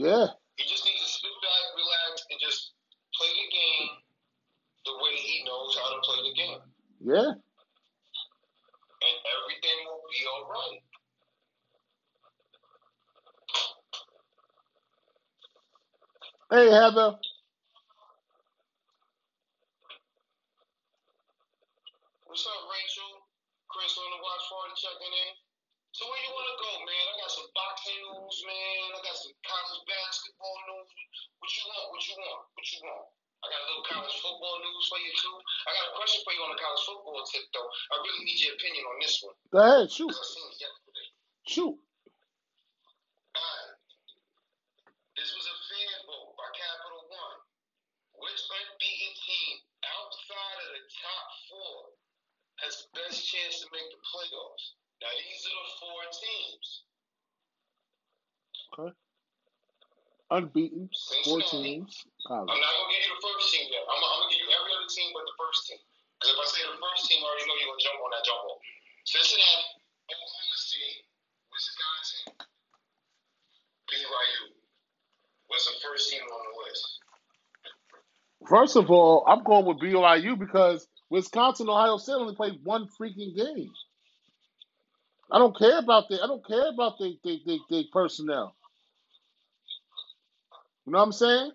Yeah. He just needs to sit back, relax, and just play the game the way he knows how to play the game. Yeah. And everything will be all right. Hey, Heather. What's up, Rachel? Chris on the watch party checking in. So where you wanna go, man? I got some boxing news, man. I got some college basketball news. What you want? What you want? What you want? I got a little college football news for you too. I got a question for you on the college football tip though. I really need your opinion on this one. Go ahead. Shoot. Because I seen it yesterday. Shoot. Alright. This was a fan vote by Capital One. Which unbeaten team outside of the top four has the best chance to make the playoffs? Now these are the four teams. Okay. Unbeaten. Four Cincinnati. teams. College. I'm not gonna give you the first team yet. I'm, I'm gonna give you every other team but the first team. Because if I say the first team, I already know you're gonna jump on that jump ball. Cincinnati, Oklahoma State, Wisconsin, BYU was the first team on the list. First of all, I'm going with BYU because Wisconsin, Ohio State only played one freaking game. I don't care about the I don't care about the the, the, the personnel. You know what I'm saying?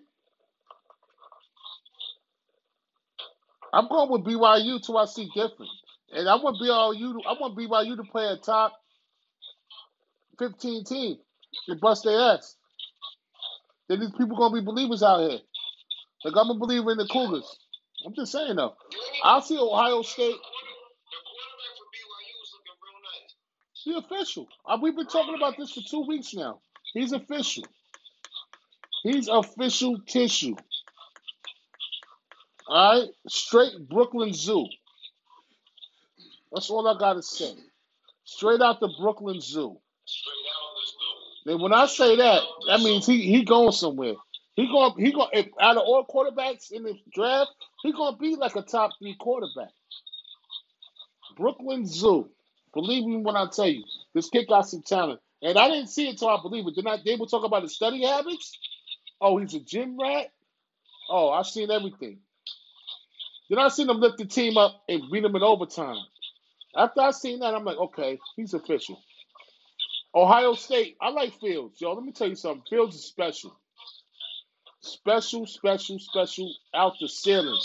I'm going with BYU till I see different. And I want BYU to, I want BYU to play a top 15 team and bust their ass. Then these people gonna be believers out here. Like I'm a believer in the Cougars. I'm just saying though. I'll see Ohio State. The official. Uh, We've been talking about this for two weeks now. He's official. He's official tissue. All right, straight Brooklyn Zoo. That's all I gotta say. Straight out the Brooklyn Zoo. Then when I say that, that means he he going somewhere. He going he going if out of all quarterbacks in the draft, he gonna be like a top three quarterback. Brooklyn Zoo. Believe me when I tell you, this kid got some talent. And I didn't see it till I believe it. Did not they will talk about his study habits? Oh, he's a gym rat? Oh, I've seen everything. Then I seen him lift the team up and beat them in overtime. After I seen that, I'm like, okay, he's official. Ohio State, I like Fields. Yo, let me tell you something. Fields is special. Special, special, special, out the ceiling.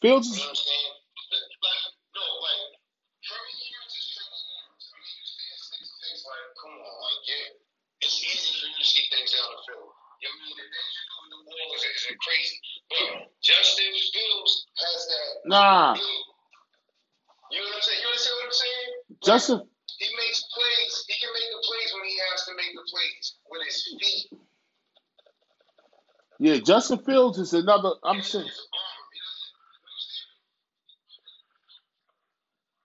Fields, is it's you do with the is, crazy. But Justin Fields has that. nah. You know what I'm saying? You understand what I'm saying? Justin he makes plays. He can make the plays when he has to make the plays with his feet yeah, Justin Fields is another I'm saying his arm. He doesn't.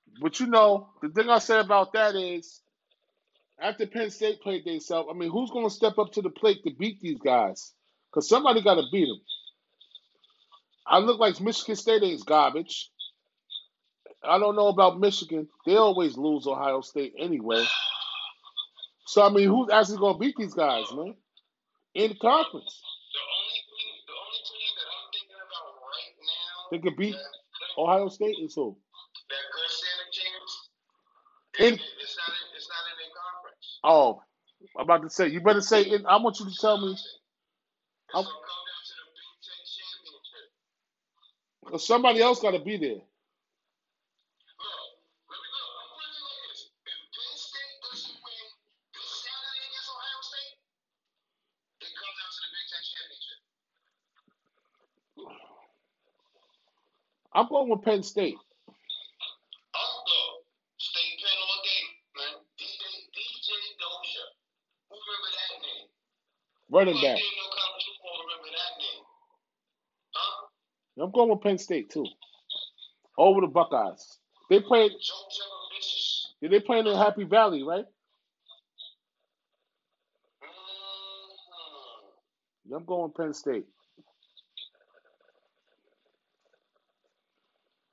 You understand? but you know, the thing I said about that is after Penn State played themselves, I mean, who's gonna step up to the plate to beat these guys? Because somebody gotta beat them. I look like Michigan State is garbage. I don't know about Michigan. They always lose Ohio State anyway. So I mean, who's actually gonna beat these guys, man? In conference, The only thing, the only team that I'm thinking about right now they could beat that Ohio State is who? that a chance, In it's not in, it's not in their conference. oh, I'm about to say you better say. In, I want you to tell me. It's I, gonna come down to the Big Ten championship. 'cause somebody else got to be there. I'm going with Penn State. I'm look, State Penn all day, man. DJ DJ Doja. Who remember that name? Running Who out back. there in no college football remember that name? Huh? I'm going with Penn State too. Over the Buckeyes. They played. Yeah, they playing in Happy Valley, right? Mm-hmm. I'm going Penn State.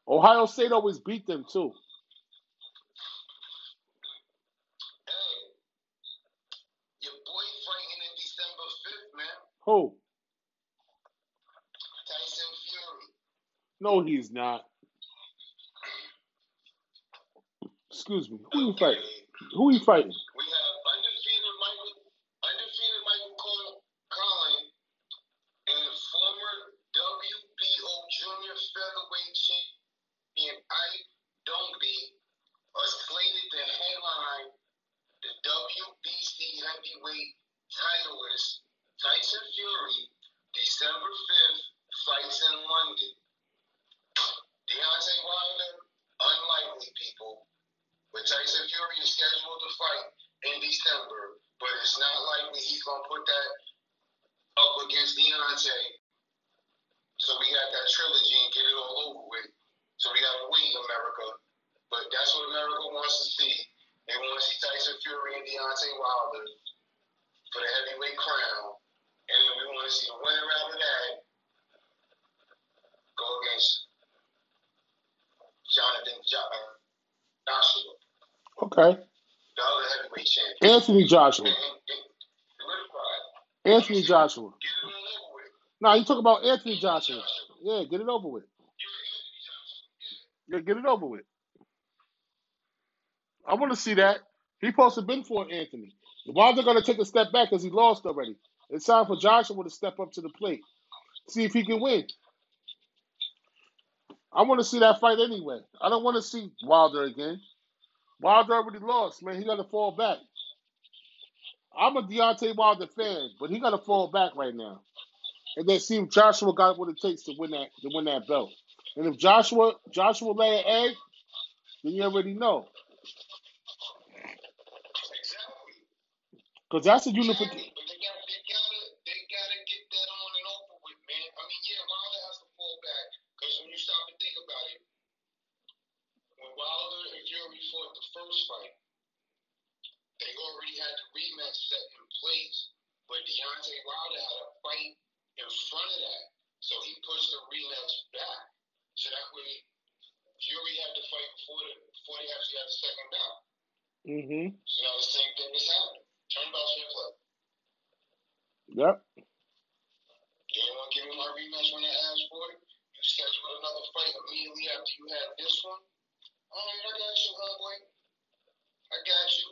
Ohio State always beat them too. Hey, your boy fighting in December 5th, man. Who? Tyson Fury. No, he's not. Excuse me. Who you fighting? Who you fighting? We have undefeated Michael, undefeated Michael Col- Conlan and former WBO junior featherweight champion Ike Dogboe are slated to headline the WBC heavyweight titleist Tyson Fury December 5th fights in London. Deontay Wilder, unlikely people. But Tyson Fury is scheduled to fight in December, but it's not likely he's gonna put that up against Deontay. So we got that trilogy and get it all over with. So we gotta wait, America. But that's what America wants to see. They want to see Tyson Fury and Deontay Wilder for the heavyweight crown, and then we want to see the winner out of that go against Jonathan jo- Joshua, Okay. the other heavyweight champion. Anthony Joshua. And, and, and. Anthony Joshua. Get it all over with. Nah, you talk about Anthony Joshua. Yeah, get it over with. Yeah, Anthony Joshua. Yeah. Yeah, get it over with. I want to see that. He supposed to have been for Anthony. Wilder going to take a step back because he lost already. It's time for Joshua to step up to the plate. See if he can win. I want to see that fight anyway. I don't want to see Wilder again. Wilder already lost, man. He got to fall back. I'm a Deontay Wilder fan, but he got to fall back right now. And then see if Joshua got what it takes to win that to win that belt. And if Joshua Joshua lay an egg, then you already know. Exactly. Because that's a unification. But they got they gotta they gotta get that on and over with, man. I mean, yeah, Wilder has to fall back because when you stop and think about it, when Wilder and Fury fought the first fight, they already had the rematch set in place. But Deontay Wilder had a fight in front of that. So he pushed the rematch back. So that way Fury had to fight before the, before they actually had the second bout. Mm-hmm. So now the same thing is happening. Turnbouts in play. Yep. You didn't want to give me my rematch when I asked for it. You scheduled another fight immediately after you had this one. All right, I got you, homeboy. I got you.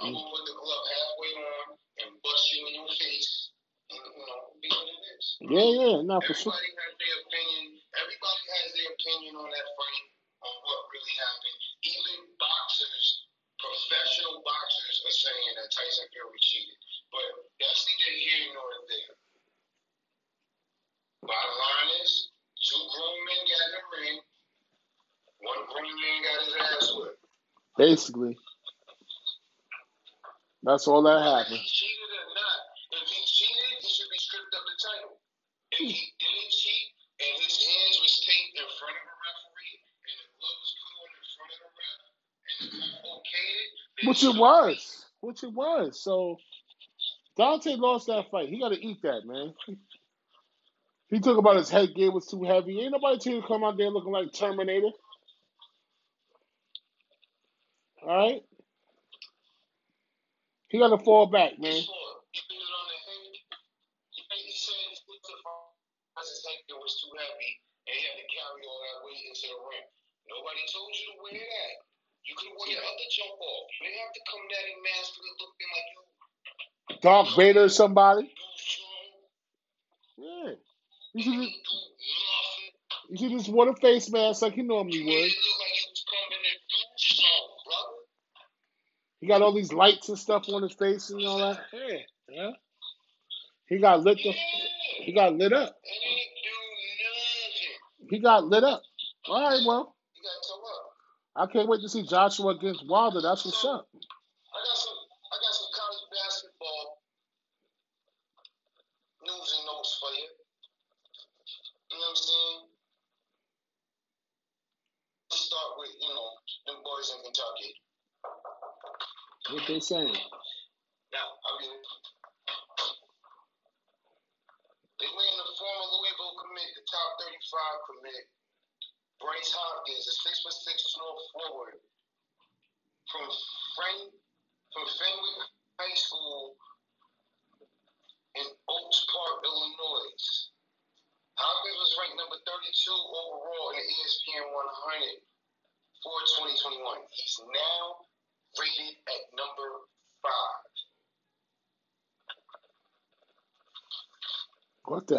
I'm Mm. gonna put the glove halfway on and bust you in your face, and you know, be what it is. Yeah, yeah, no, for sure. Everybody has their opinion. Everybody has their opinion on that fight, on what really happened. Even boxers, professional boxers, are saying that Tyson Fury cheated. But that's neither here nor there. Bottom line is, two grown men got in the ring. One grown man got his ass whipped. Basically. That's all that happened. he cheated or not, if he cheated, he should be stripped of the title. If he hmm. didn't cheat and his hands was taped in front of a referee and the glove was put on in front of the ref and the ref okayed it, Which it was. Which it was. So Deontay lost that fight. He gotta eat that, man. He took about his headgear was too heavy. Ain't nobody tell you to come out there looking like Terminator. Alright? Put the because his headgear was too heavy and he had to carry all that weight into the ring. Nobody told you to wear that. You could wear your other jump off. You didn't have to come down in masculine looking like you Darth Vader or somebody. Yeah. You You should didn't just, do nothing. you should just wear a face mask like he normally You would. made it look like you was coming to do strong, brother. He got all these lights and stuff on his face and all that. Yeah. Yeah. He got lit the, Yeah. he got lit up. He didn't do nothing. He got lit up. All right, well, You got to up. I can't wait to see Joshua against Wilder. That's what's up. I got some I got some college basketball news and notes for you. You know what I'm saying? Let's start with, you know, them boys in Kentucky. What they saying? Now, I mean, they ran the former Louisville commit, the top 35 commit, Bryce Hopkins, a six foot six small forward from Fen, from Fenwick High School in Oaks Park, Illinois. Hopkins was ranked number 32 overall in the E ESPN 100 for 2021. He's now rated at number five. What the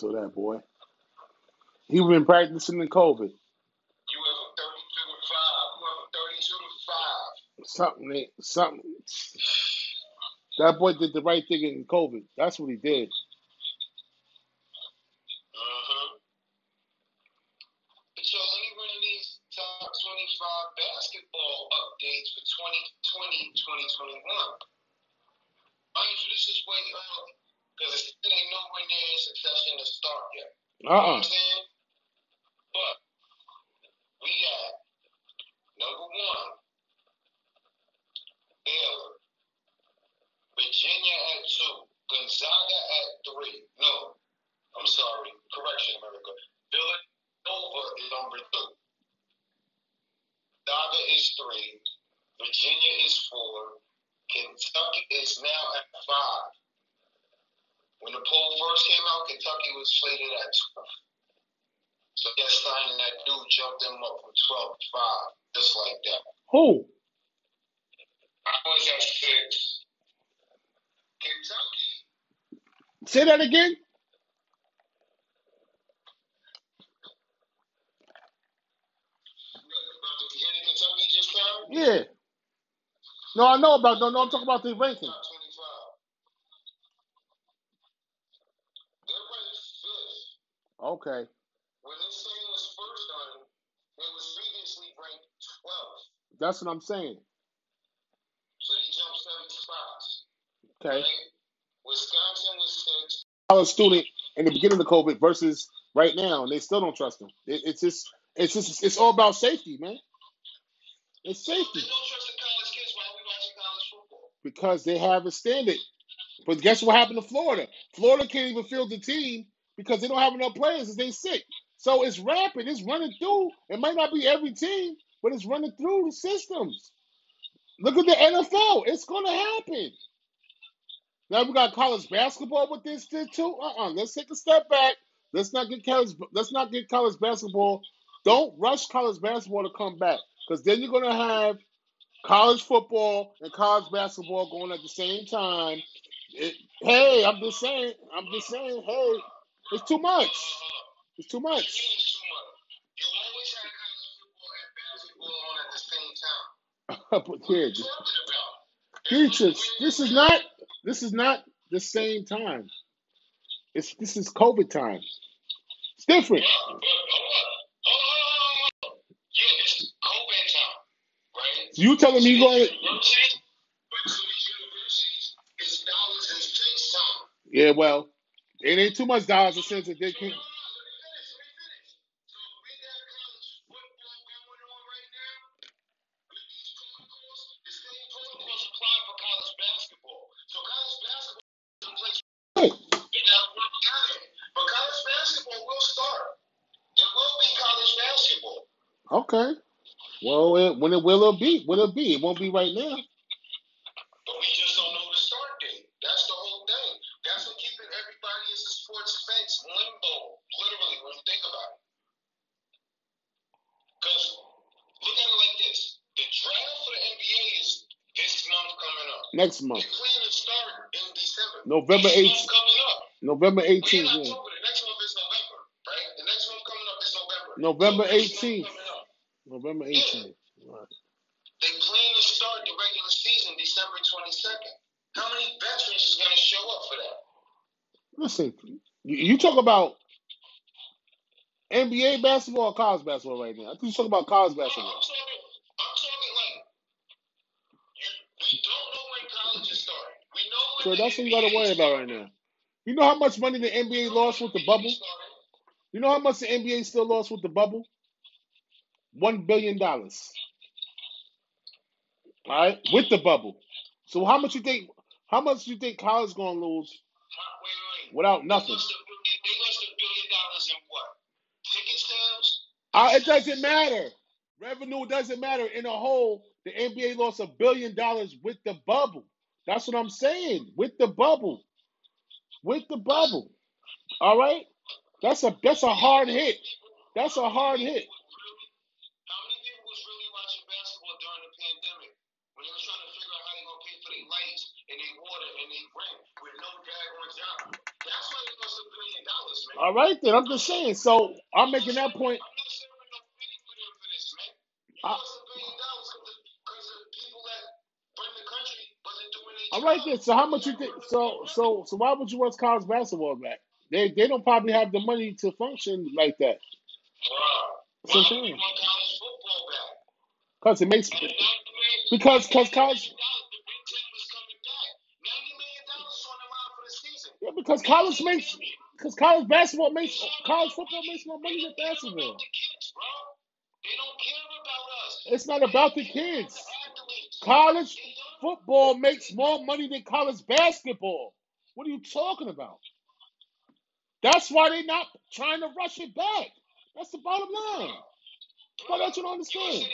to that boy? He been practicing in COVID. You went from 32 to 5. You went from 32 to 5. Something, something. That boy did the right thing in COVID. That's what he did. Mm-hmm. So let me run these top 25 basketball updates for 2020 2021. Mind you, this is way early because it still ain't nowhere near succession to start yet. You know what Uh-uh. I'm saying? But we got number one, Baylor. Virginia at two. Gonzaga at three. No, I'm sorry. Correction, America. Villanova is number two. Gonzaga is three. Virginia is four. Kentucky is now at five. When the poll first came out, Kentucky was slated at 12. So that signing that dude jumped them up from 12 to 5, just like that. Who? I was at six. Kentucky. Say that again? About to hit Kentucky just now? Yeah. No, I know about. No, no, I'm talking about the ranking. Top 25. They're ranked fifth. Okay. When this thing was first done, they was previously ranked 12th. That's what I'm saying. So they jumped seven spots. Okay. Right? College student in the beginning of COVID versus right now, and they still don't trust him. It, it's just, it's just, it's all about safety, man. It's safety they don't trust the college kids. Why we watching college football? because they have a standard But guess what happened to Florida? Florida can't even field the team because they don't have enough players because they sick. So it's rapid. It's running through. It might not be every team, but it's running through the systems. Look at the NFL. It's going to happen. Now we got college basketball with this too. Uh-uh. Let's take a step back. Let's not get college. Let's not get college basketball. Don't rush college basketball to come back because then you're gonna have college football and college basketball going at the same time. It, hey, I'm just saying. I'm just saying. Hey, it's too much. It's too much. but here, futures. This is not. This is not the same time. It's this is COVID time. It's different. You telling me you going? Yeah, well, it ain't too much dollars and cents that they can. When it will it be? Will it be? It won't be right now. But we just don't know the start date. That's the whole thing. That's what keeping everybody as a sports fence limbo, literally, when you think about it. Because look at it like this. The draft for the NBA is this month coming up. Next month. They plan to start in December. November This 18th. coming up. November 18th. Yeah. The next month is November, right? The next month coming up is November. November So next 18th. November Yeah. 18th. Right. They plan to start the regular season December 22nd. How many veterans is going to show up for that? Listen, you, you talk about NBA basketball or college basketball right now. I think you talk about college No, I'm basketball. talking, I'm talking like, you, we don't know when college is starting. We know when So that's what you got to worry about right now. You know how much money the NBA lost with the bubble? You know how much the NBA still lost with the bubble? One billion dollars. All right, with the bubble. So how much you think? How much do you think college gonna lose without nothing? they lost a billion dollars in what? Ticket sales? Uh, it doesn't matter. Revenue doesn't matter. In a whole, the NBA lost a billion dollars with the bubble. That's what I'm saying. With the bubble. With the bubble. All right. That's a that's a hard hit. That's a hard hit. All right, then I'm just saying. So I'm making that point. I'm not serving no penny for them for this, man. You I, lost a billion dollars because the people that run the country wasn't doing their all right then. So how much you think? rid of the So so so why would you watch college basketball back? They they don't probably have the money to function like that. Wow. That's what Why I'm would we saying. want college football back? Cause it makes At a ninety million, because cause ninety college million dollars, the Big Ten was coming back. Ninety million dollars is on the line for the season. yeah because college makes. Because college basketball makes college football makes more money than basketball. It's not about the kids. College football makes more money than college basketball. What are you talking about? That's why they're not trying to rush it back. That's the bottom line. Why don't you understand?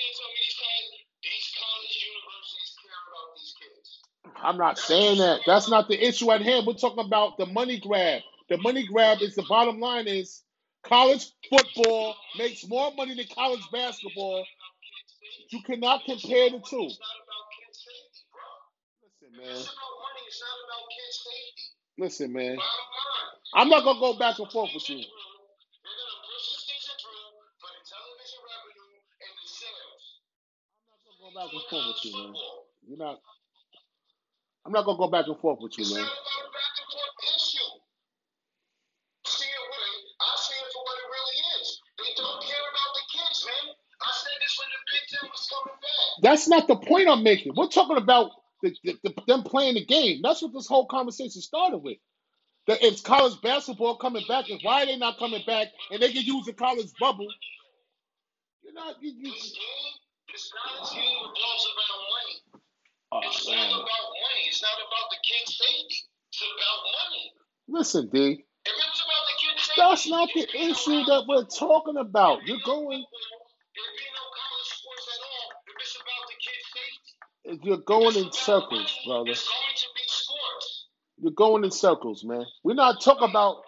I'm not saying that. That's not the issue at hand. We're talking about the money grab. The money grab is the bottom line is college football makes more money than college basketball. You cannot compare the two. Listen, man. Listen, man. I'm not gonna go back and forth with you. I'm not gonna go back and forth with you, man. You're not. I'm not gonna go back and forth with you, man. That's not the point I'm making. We're talking about the, the, the, them playing the game. That's what this whole conversation started with. That it's college basketball coming back, and why are they not coming back? And they can use the college bubble. You're not. You, you, This game, this college game revolves around money. oh, It's not about money. It's not about the kids' safety. It's about money. Listen, D. If it was about the kids' safety, That's not the it'd be no issue that we're talking about. You're going you're going in circles, brother. You're going in circles, man. We're not talking about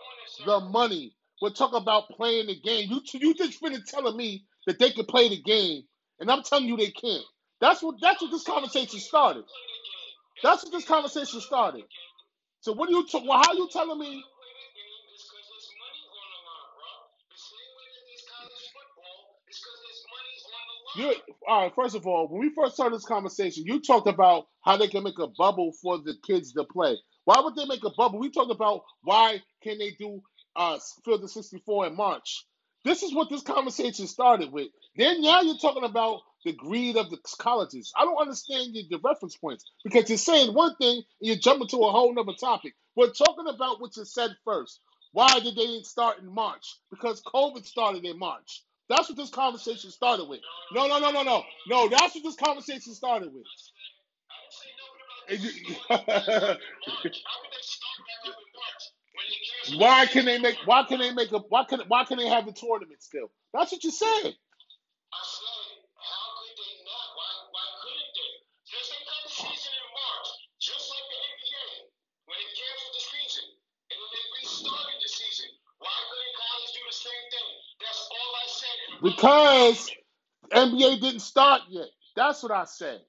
the money. We're talking about playing the game. You you just finished telling me that they can play the game, and I'm telling you they can't. That's what that's what this conversation started. That's what this conversation started. So what are you? Well, how are you telling me? You all right? First of all, when we first started this conversation, you talked about how they can make a bubble for the kids to play. Why would they make a bubble? We talked about why can they do uh field the 64 in March. This is what this conversation started with. Then now you're talking about the greed of the colleges. I don't understand your, the reference points because you're saying one thing and you're jumping to a whole nother topic. We're talking about what you said first. Why did they start in March? Because COVID started in March. That's what this conversation started with. No, no, no, no, no, no. That's what this conversation started with. Why can they make? Why can they make a? Why can? Why can they have the tournament still? That's what you said. Because. NBA didn't start yet. That's what I said.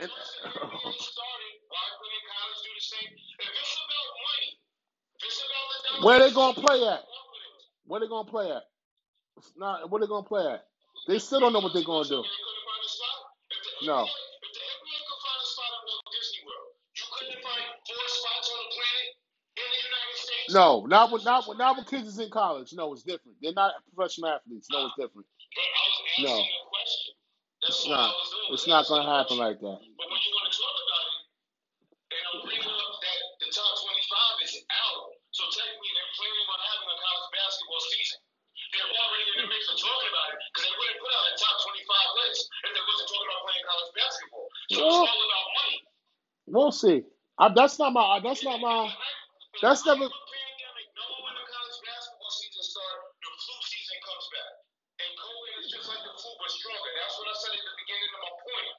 And once the NBA started, why couldn't college do the same? If it's about money, if it's about the dollars, Where they gonna play at? Where they gonna play at? It's not. Where they gonna play at? They still don't know what they're gonna do. They couldn't find a spot. If the No. No, not with not with not with kids is in college. No, it's different. They're not professional athletes. No, it's different. But I was asking No. a question. That's It's I not. was doing. It's not gonna happen like that. But when you want to talk about it, and I'm bringing up that the top 25 is out, so technically they're planning on having a college basketball season. They're already in the mix of talking about it because they wouldn't put out a top 25 list if they wasn't talking about playing college basketball. So Well, all about money. We'll see. I, that's not my. That's not my. That's never. Pandemic, no one when the college basketball season starts, the flu season comes back. And COVID is just like the flu, but stronger. That's what I said at the beginning of my point.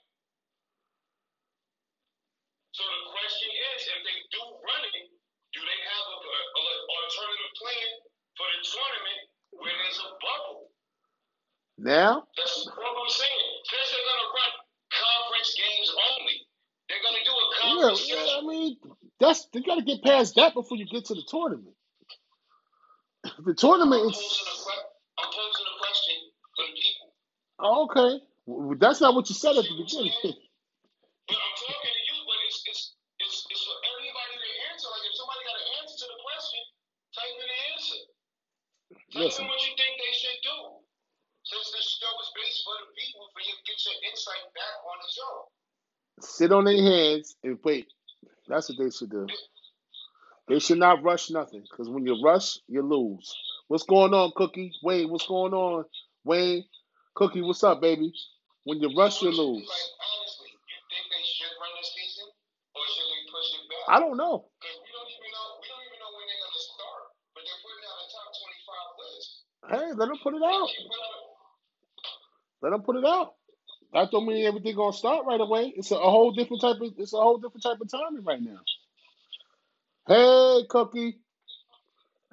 So the question is, if they do run it, do they have a, a, a alternative plan for the tournament where there's a bubble? Now, That's what I'm saying. Since they're gonna run conference games only, they're gonna do a yeah, conference yeah, I schedule. mean, that's you got to get past that before you get to the tournament. The tournament I'm is posing a I'm posing a question for the people. oh, okay. Well, That's not what you said at the See what I'm beginning. But I'm talking to you, but it's it's it's, it's for everybody to answer. Like if somebody got an answer to the question, type in the answer. Type Listen, what you think they should do. Since this show is based for the people, for you to get your insight back on the show. sit on their hands and wait. That's what they should do. They should not rush nothing because when you rush, you lose. What's going on, Cookie? Wayne, what's going on? Wayne, Cookie, what's up, baby? When you rush, you lose. I don't know. Hey, let them put it out. out Let them put it out. That don't mean everything gonna start right away. It's a, a whole different type of. It's a whole different type of timing right now. Hey, Cookie.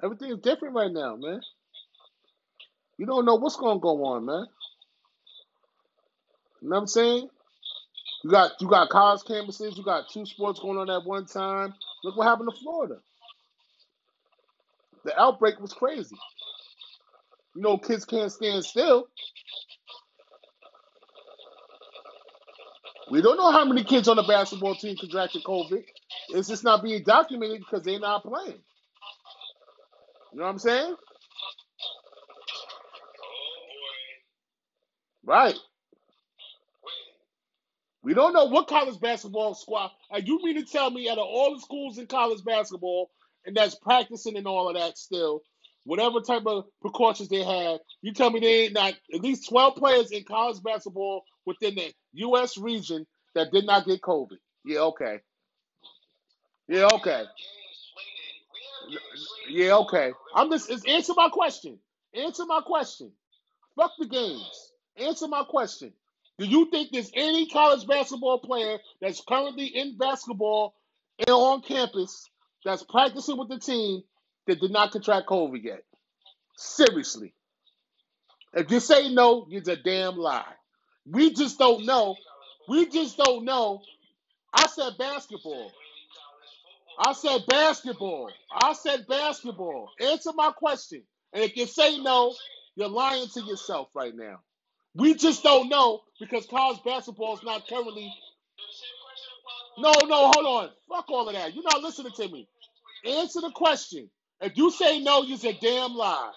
Everything's different right now, man. You don't know what's gonna go on, man. You know what I'm saying? You got you got college campuses. You got two sports going on at one time. Look what happened to Florida. The outbreak was crazy. You know, kids can't stand still. We don't know how many kids on the basketball team contracted COVID. It's just not being documented because they're not playing. You know what I'm saying? Right. We don't know what college basketball squad. Like you mean to tell me out of all the schools in college basketball and that's practicing and all of that still, whatever type of precautions they have, you tell me they ain't not at least twelve players in college basketball within the U.S. region that did not get COVID. Yeah, okay. Yeah, okay. Yeah, okay. I'm just it's, answer my question. Answer my question. Fuck the games. Answer my question. Do you think there's any college basketball player that's currently in basketball and on campus that's practicing with the team that did not contract COVID yet? Seriously. If you say no, it's a damn lie. We just don't know. We just don't know. I said basketball. I said basketball. I said basketball. Answer my question. And if you say no, you're lying to yourself right now. We just don't know because college basketball is not currently. No, no, hold on. Fuck all of that. You're not listening to me. Answer the question. If you say no, you're a damn lie.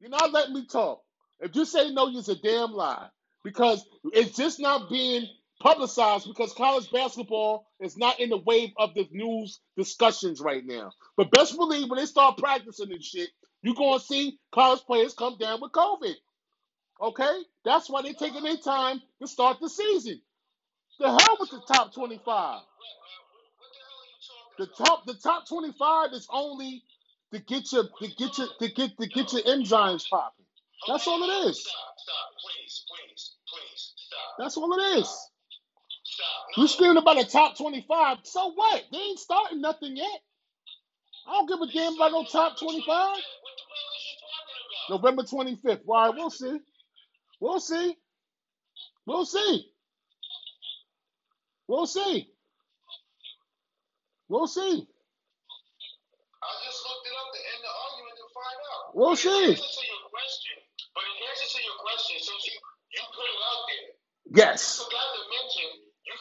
You're not letting me talk. If you say no, you're a damn lie because it's just not being publicized because college basketball is not in the wave of the news discussions right now. But best believe when they start practicing and shit, you're going to see college players come down with COVID. Okay? That's why they're taking their time to start the season. The hell with the top 25. The top the top 25 is only to get your to get your to get to get your enzymes popping. That's all it is. That's all it is. Stop. You No. screaming about the top 25. So what? They ain't starting nothing yet. I don't give a damn about no top 25. What the hell is you talking about? November 25th. All right, we'll see. We'll see. We'll see. We'll see. We'll see. I just looked it up to end the argument to find out. We'll in see. answer to your question, but in answer to your question, since you you put it out there, you Yes. forgot to mention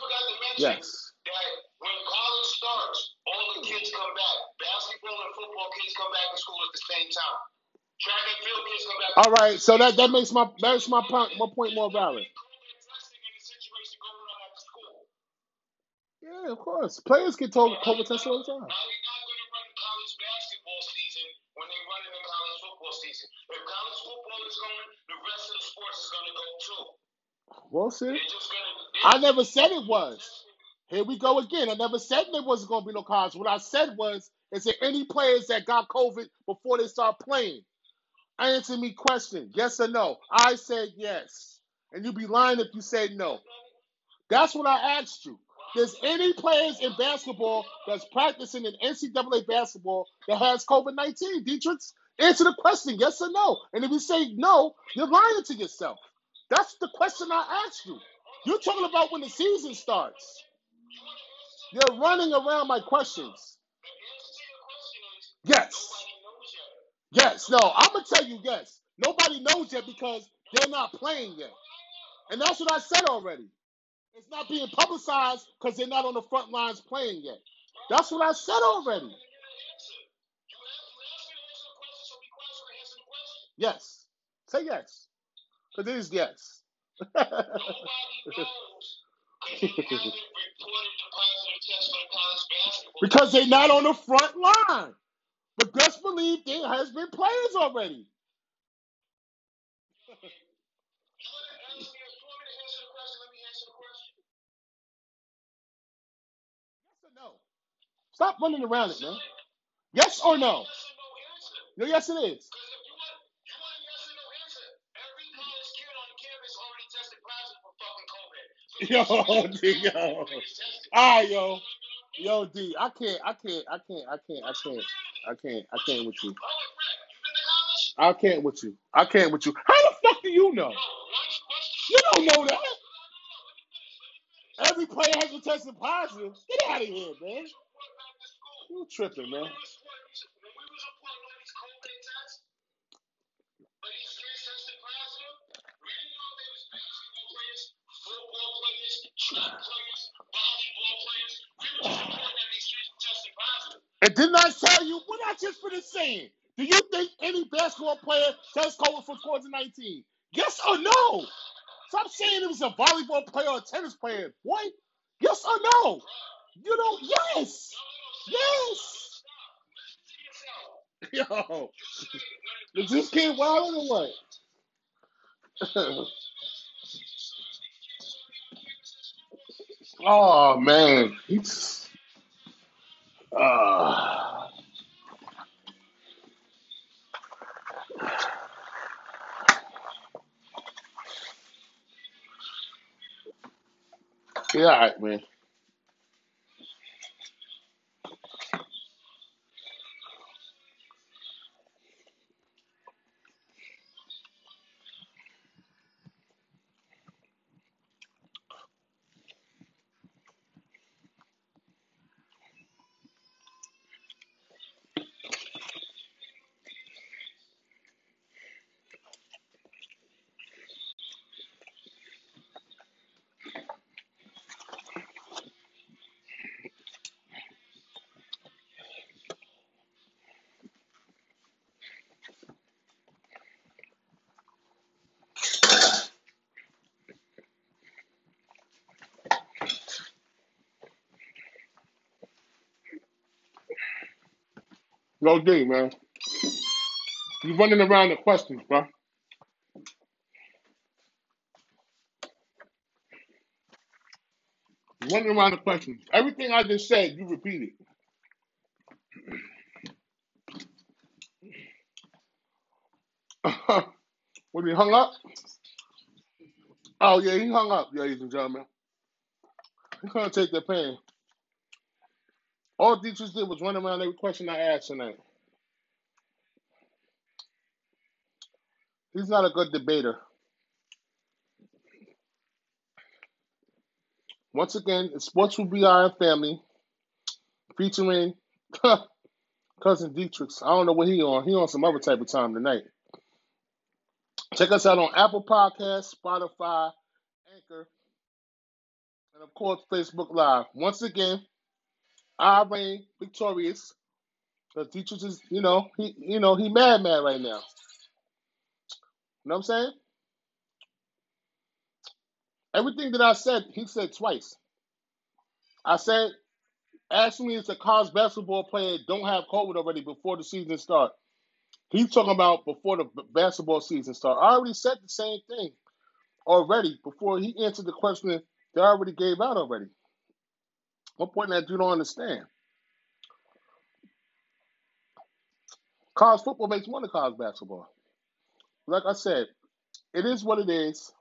forgot to mention Yes. that when college starts, all the kids come back. Basketball and football kids come back to school at the same time. Track and field kids come back. All right. So that that makes my that makes my point my point more valid. COVID testing in the situation going on at the school. Yeah, of course. Players get told Now COVID test all the time. now you're not going to run college basketball season when they run in college football season. If college football is going, the rest of the sports is going to go too. To. I never said it was. Here we go again. I never said there wasn't going to be no college. What I said was, is there any players that got COVID before they start playing? Answer me question. Yes or no? I said yes. And you'd be lying if you said no. That's what I asked you. There's any players in basketball that's practicing in NCAA basketball that has COVID 19? Dietrich, answer the question, yes or no. And if you say no, you're lying to yourself. That's the question I asked you. You're talking about when the season starts. You're running around my questions. Yes. Yes. No, I'm going to tell you yes. Nobody knows yet because they're not playing yet. And that's what I said already. It's not being publicized because they're not on the front lines playing yet. That's what I said already. Yes. Say yes. It is yes. Nobody because they're not on the front line. But best believe there has been players already. No? Stop running around it, man. Yes or no? No, yes it is. Yo, D, yo. everybody. Alright, yo. Yo, D, I can't, I can't, I can't, I can't, I can't, I can't, I can't with you. I can't with you. I can't with you. How the fuck do you know? You don't know that. Every player has been tested positive. Get out of here, man. You tripping, man. And didn't I tell you what I just finished saying? Do you think any basketball player tests COVID for 2019? Yes or no? Stop saying it was a volleyball player or a tennis player, boy. Yes or no? You don't. Yes. Yes. Yo, is this kid wild or what? oh man, he's Uh, yeah, all right, man. No D, man. You running around the questions, bro. Running around the questions. Everything I just said, you repeated. when he hung up? Oh yeah, he hung up, ladies and gentlemen. He couldn't take the pain. All Dietrich did was run around every question I asked tonight. He's not a good debater. Once again, it's Sports with BR and Family featuring cousin Dietrich. I don't know what he on. He on some other type of time tonight. Check us out on Apple Podcasts, Spotify, Anchor, and of course Facebook Live. Once again, I reign victorious. Because Dietrich is, you know, he you know, he mad mad right now. You know what I'm saying? Everything that I said, he said twice. I said, ask me if a college basketball player don't have COVID already before the season starts. He's talking about before the basketball season starts. I already said the same thing already before he answered the question that I already gave out already. What point that you don't understand? College football makes money, college basketball. Like I said, it is what it is.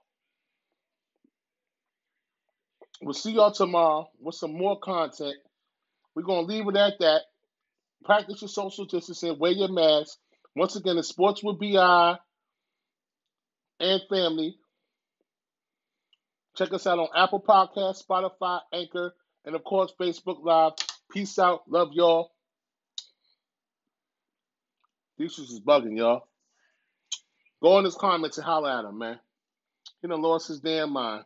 We'll see y'all tomorrow with some more content. We're gonna leave it at that. Practice your social distancing, wear your mask. Once again, the Sports with BI and Family. Check us out on Apple Podcasts, Spotify, Anchor, and of course Facebook Live. Peace out. Love y'all. These is bugging, y'all. Go in his comments and holler at him, man. He done lost his damn mind.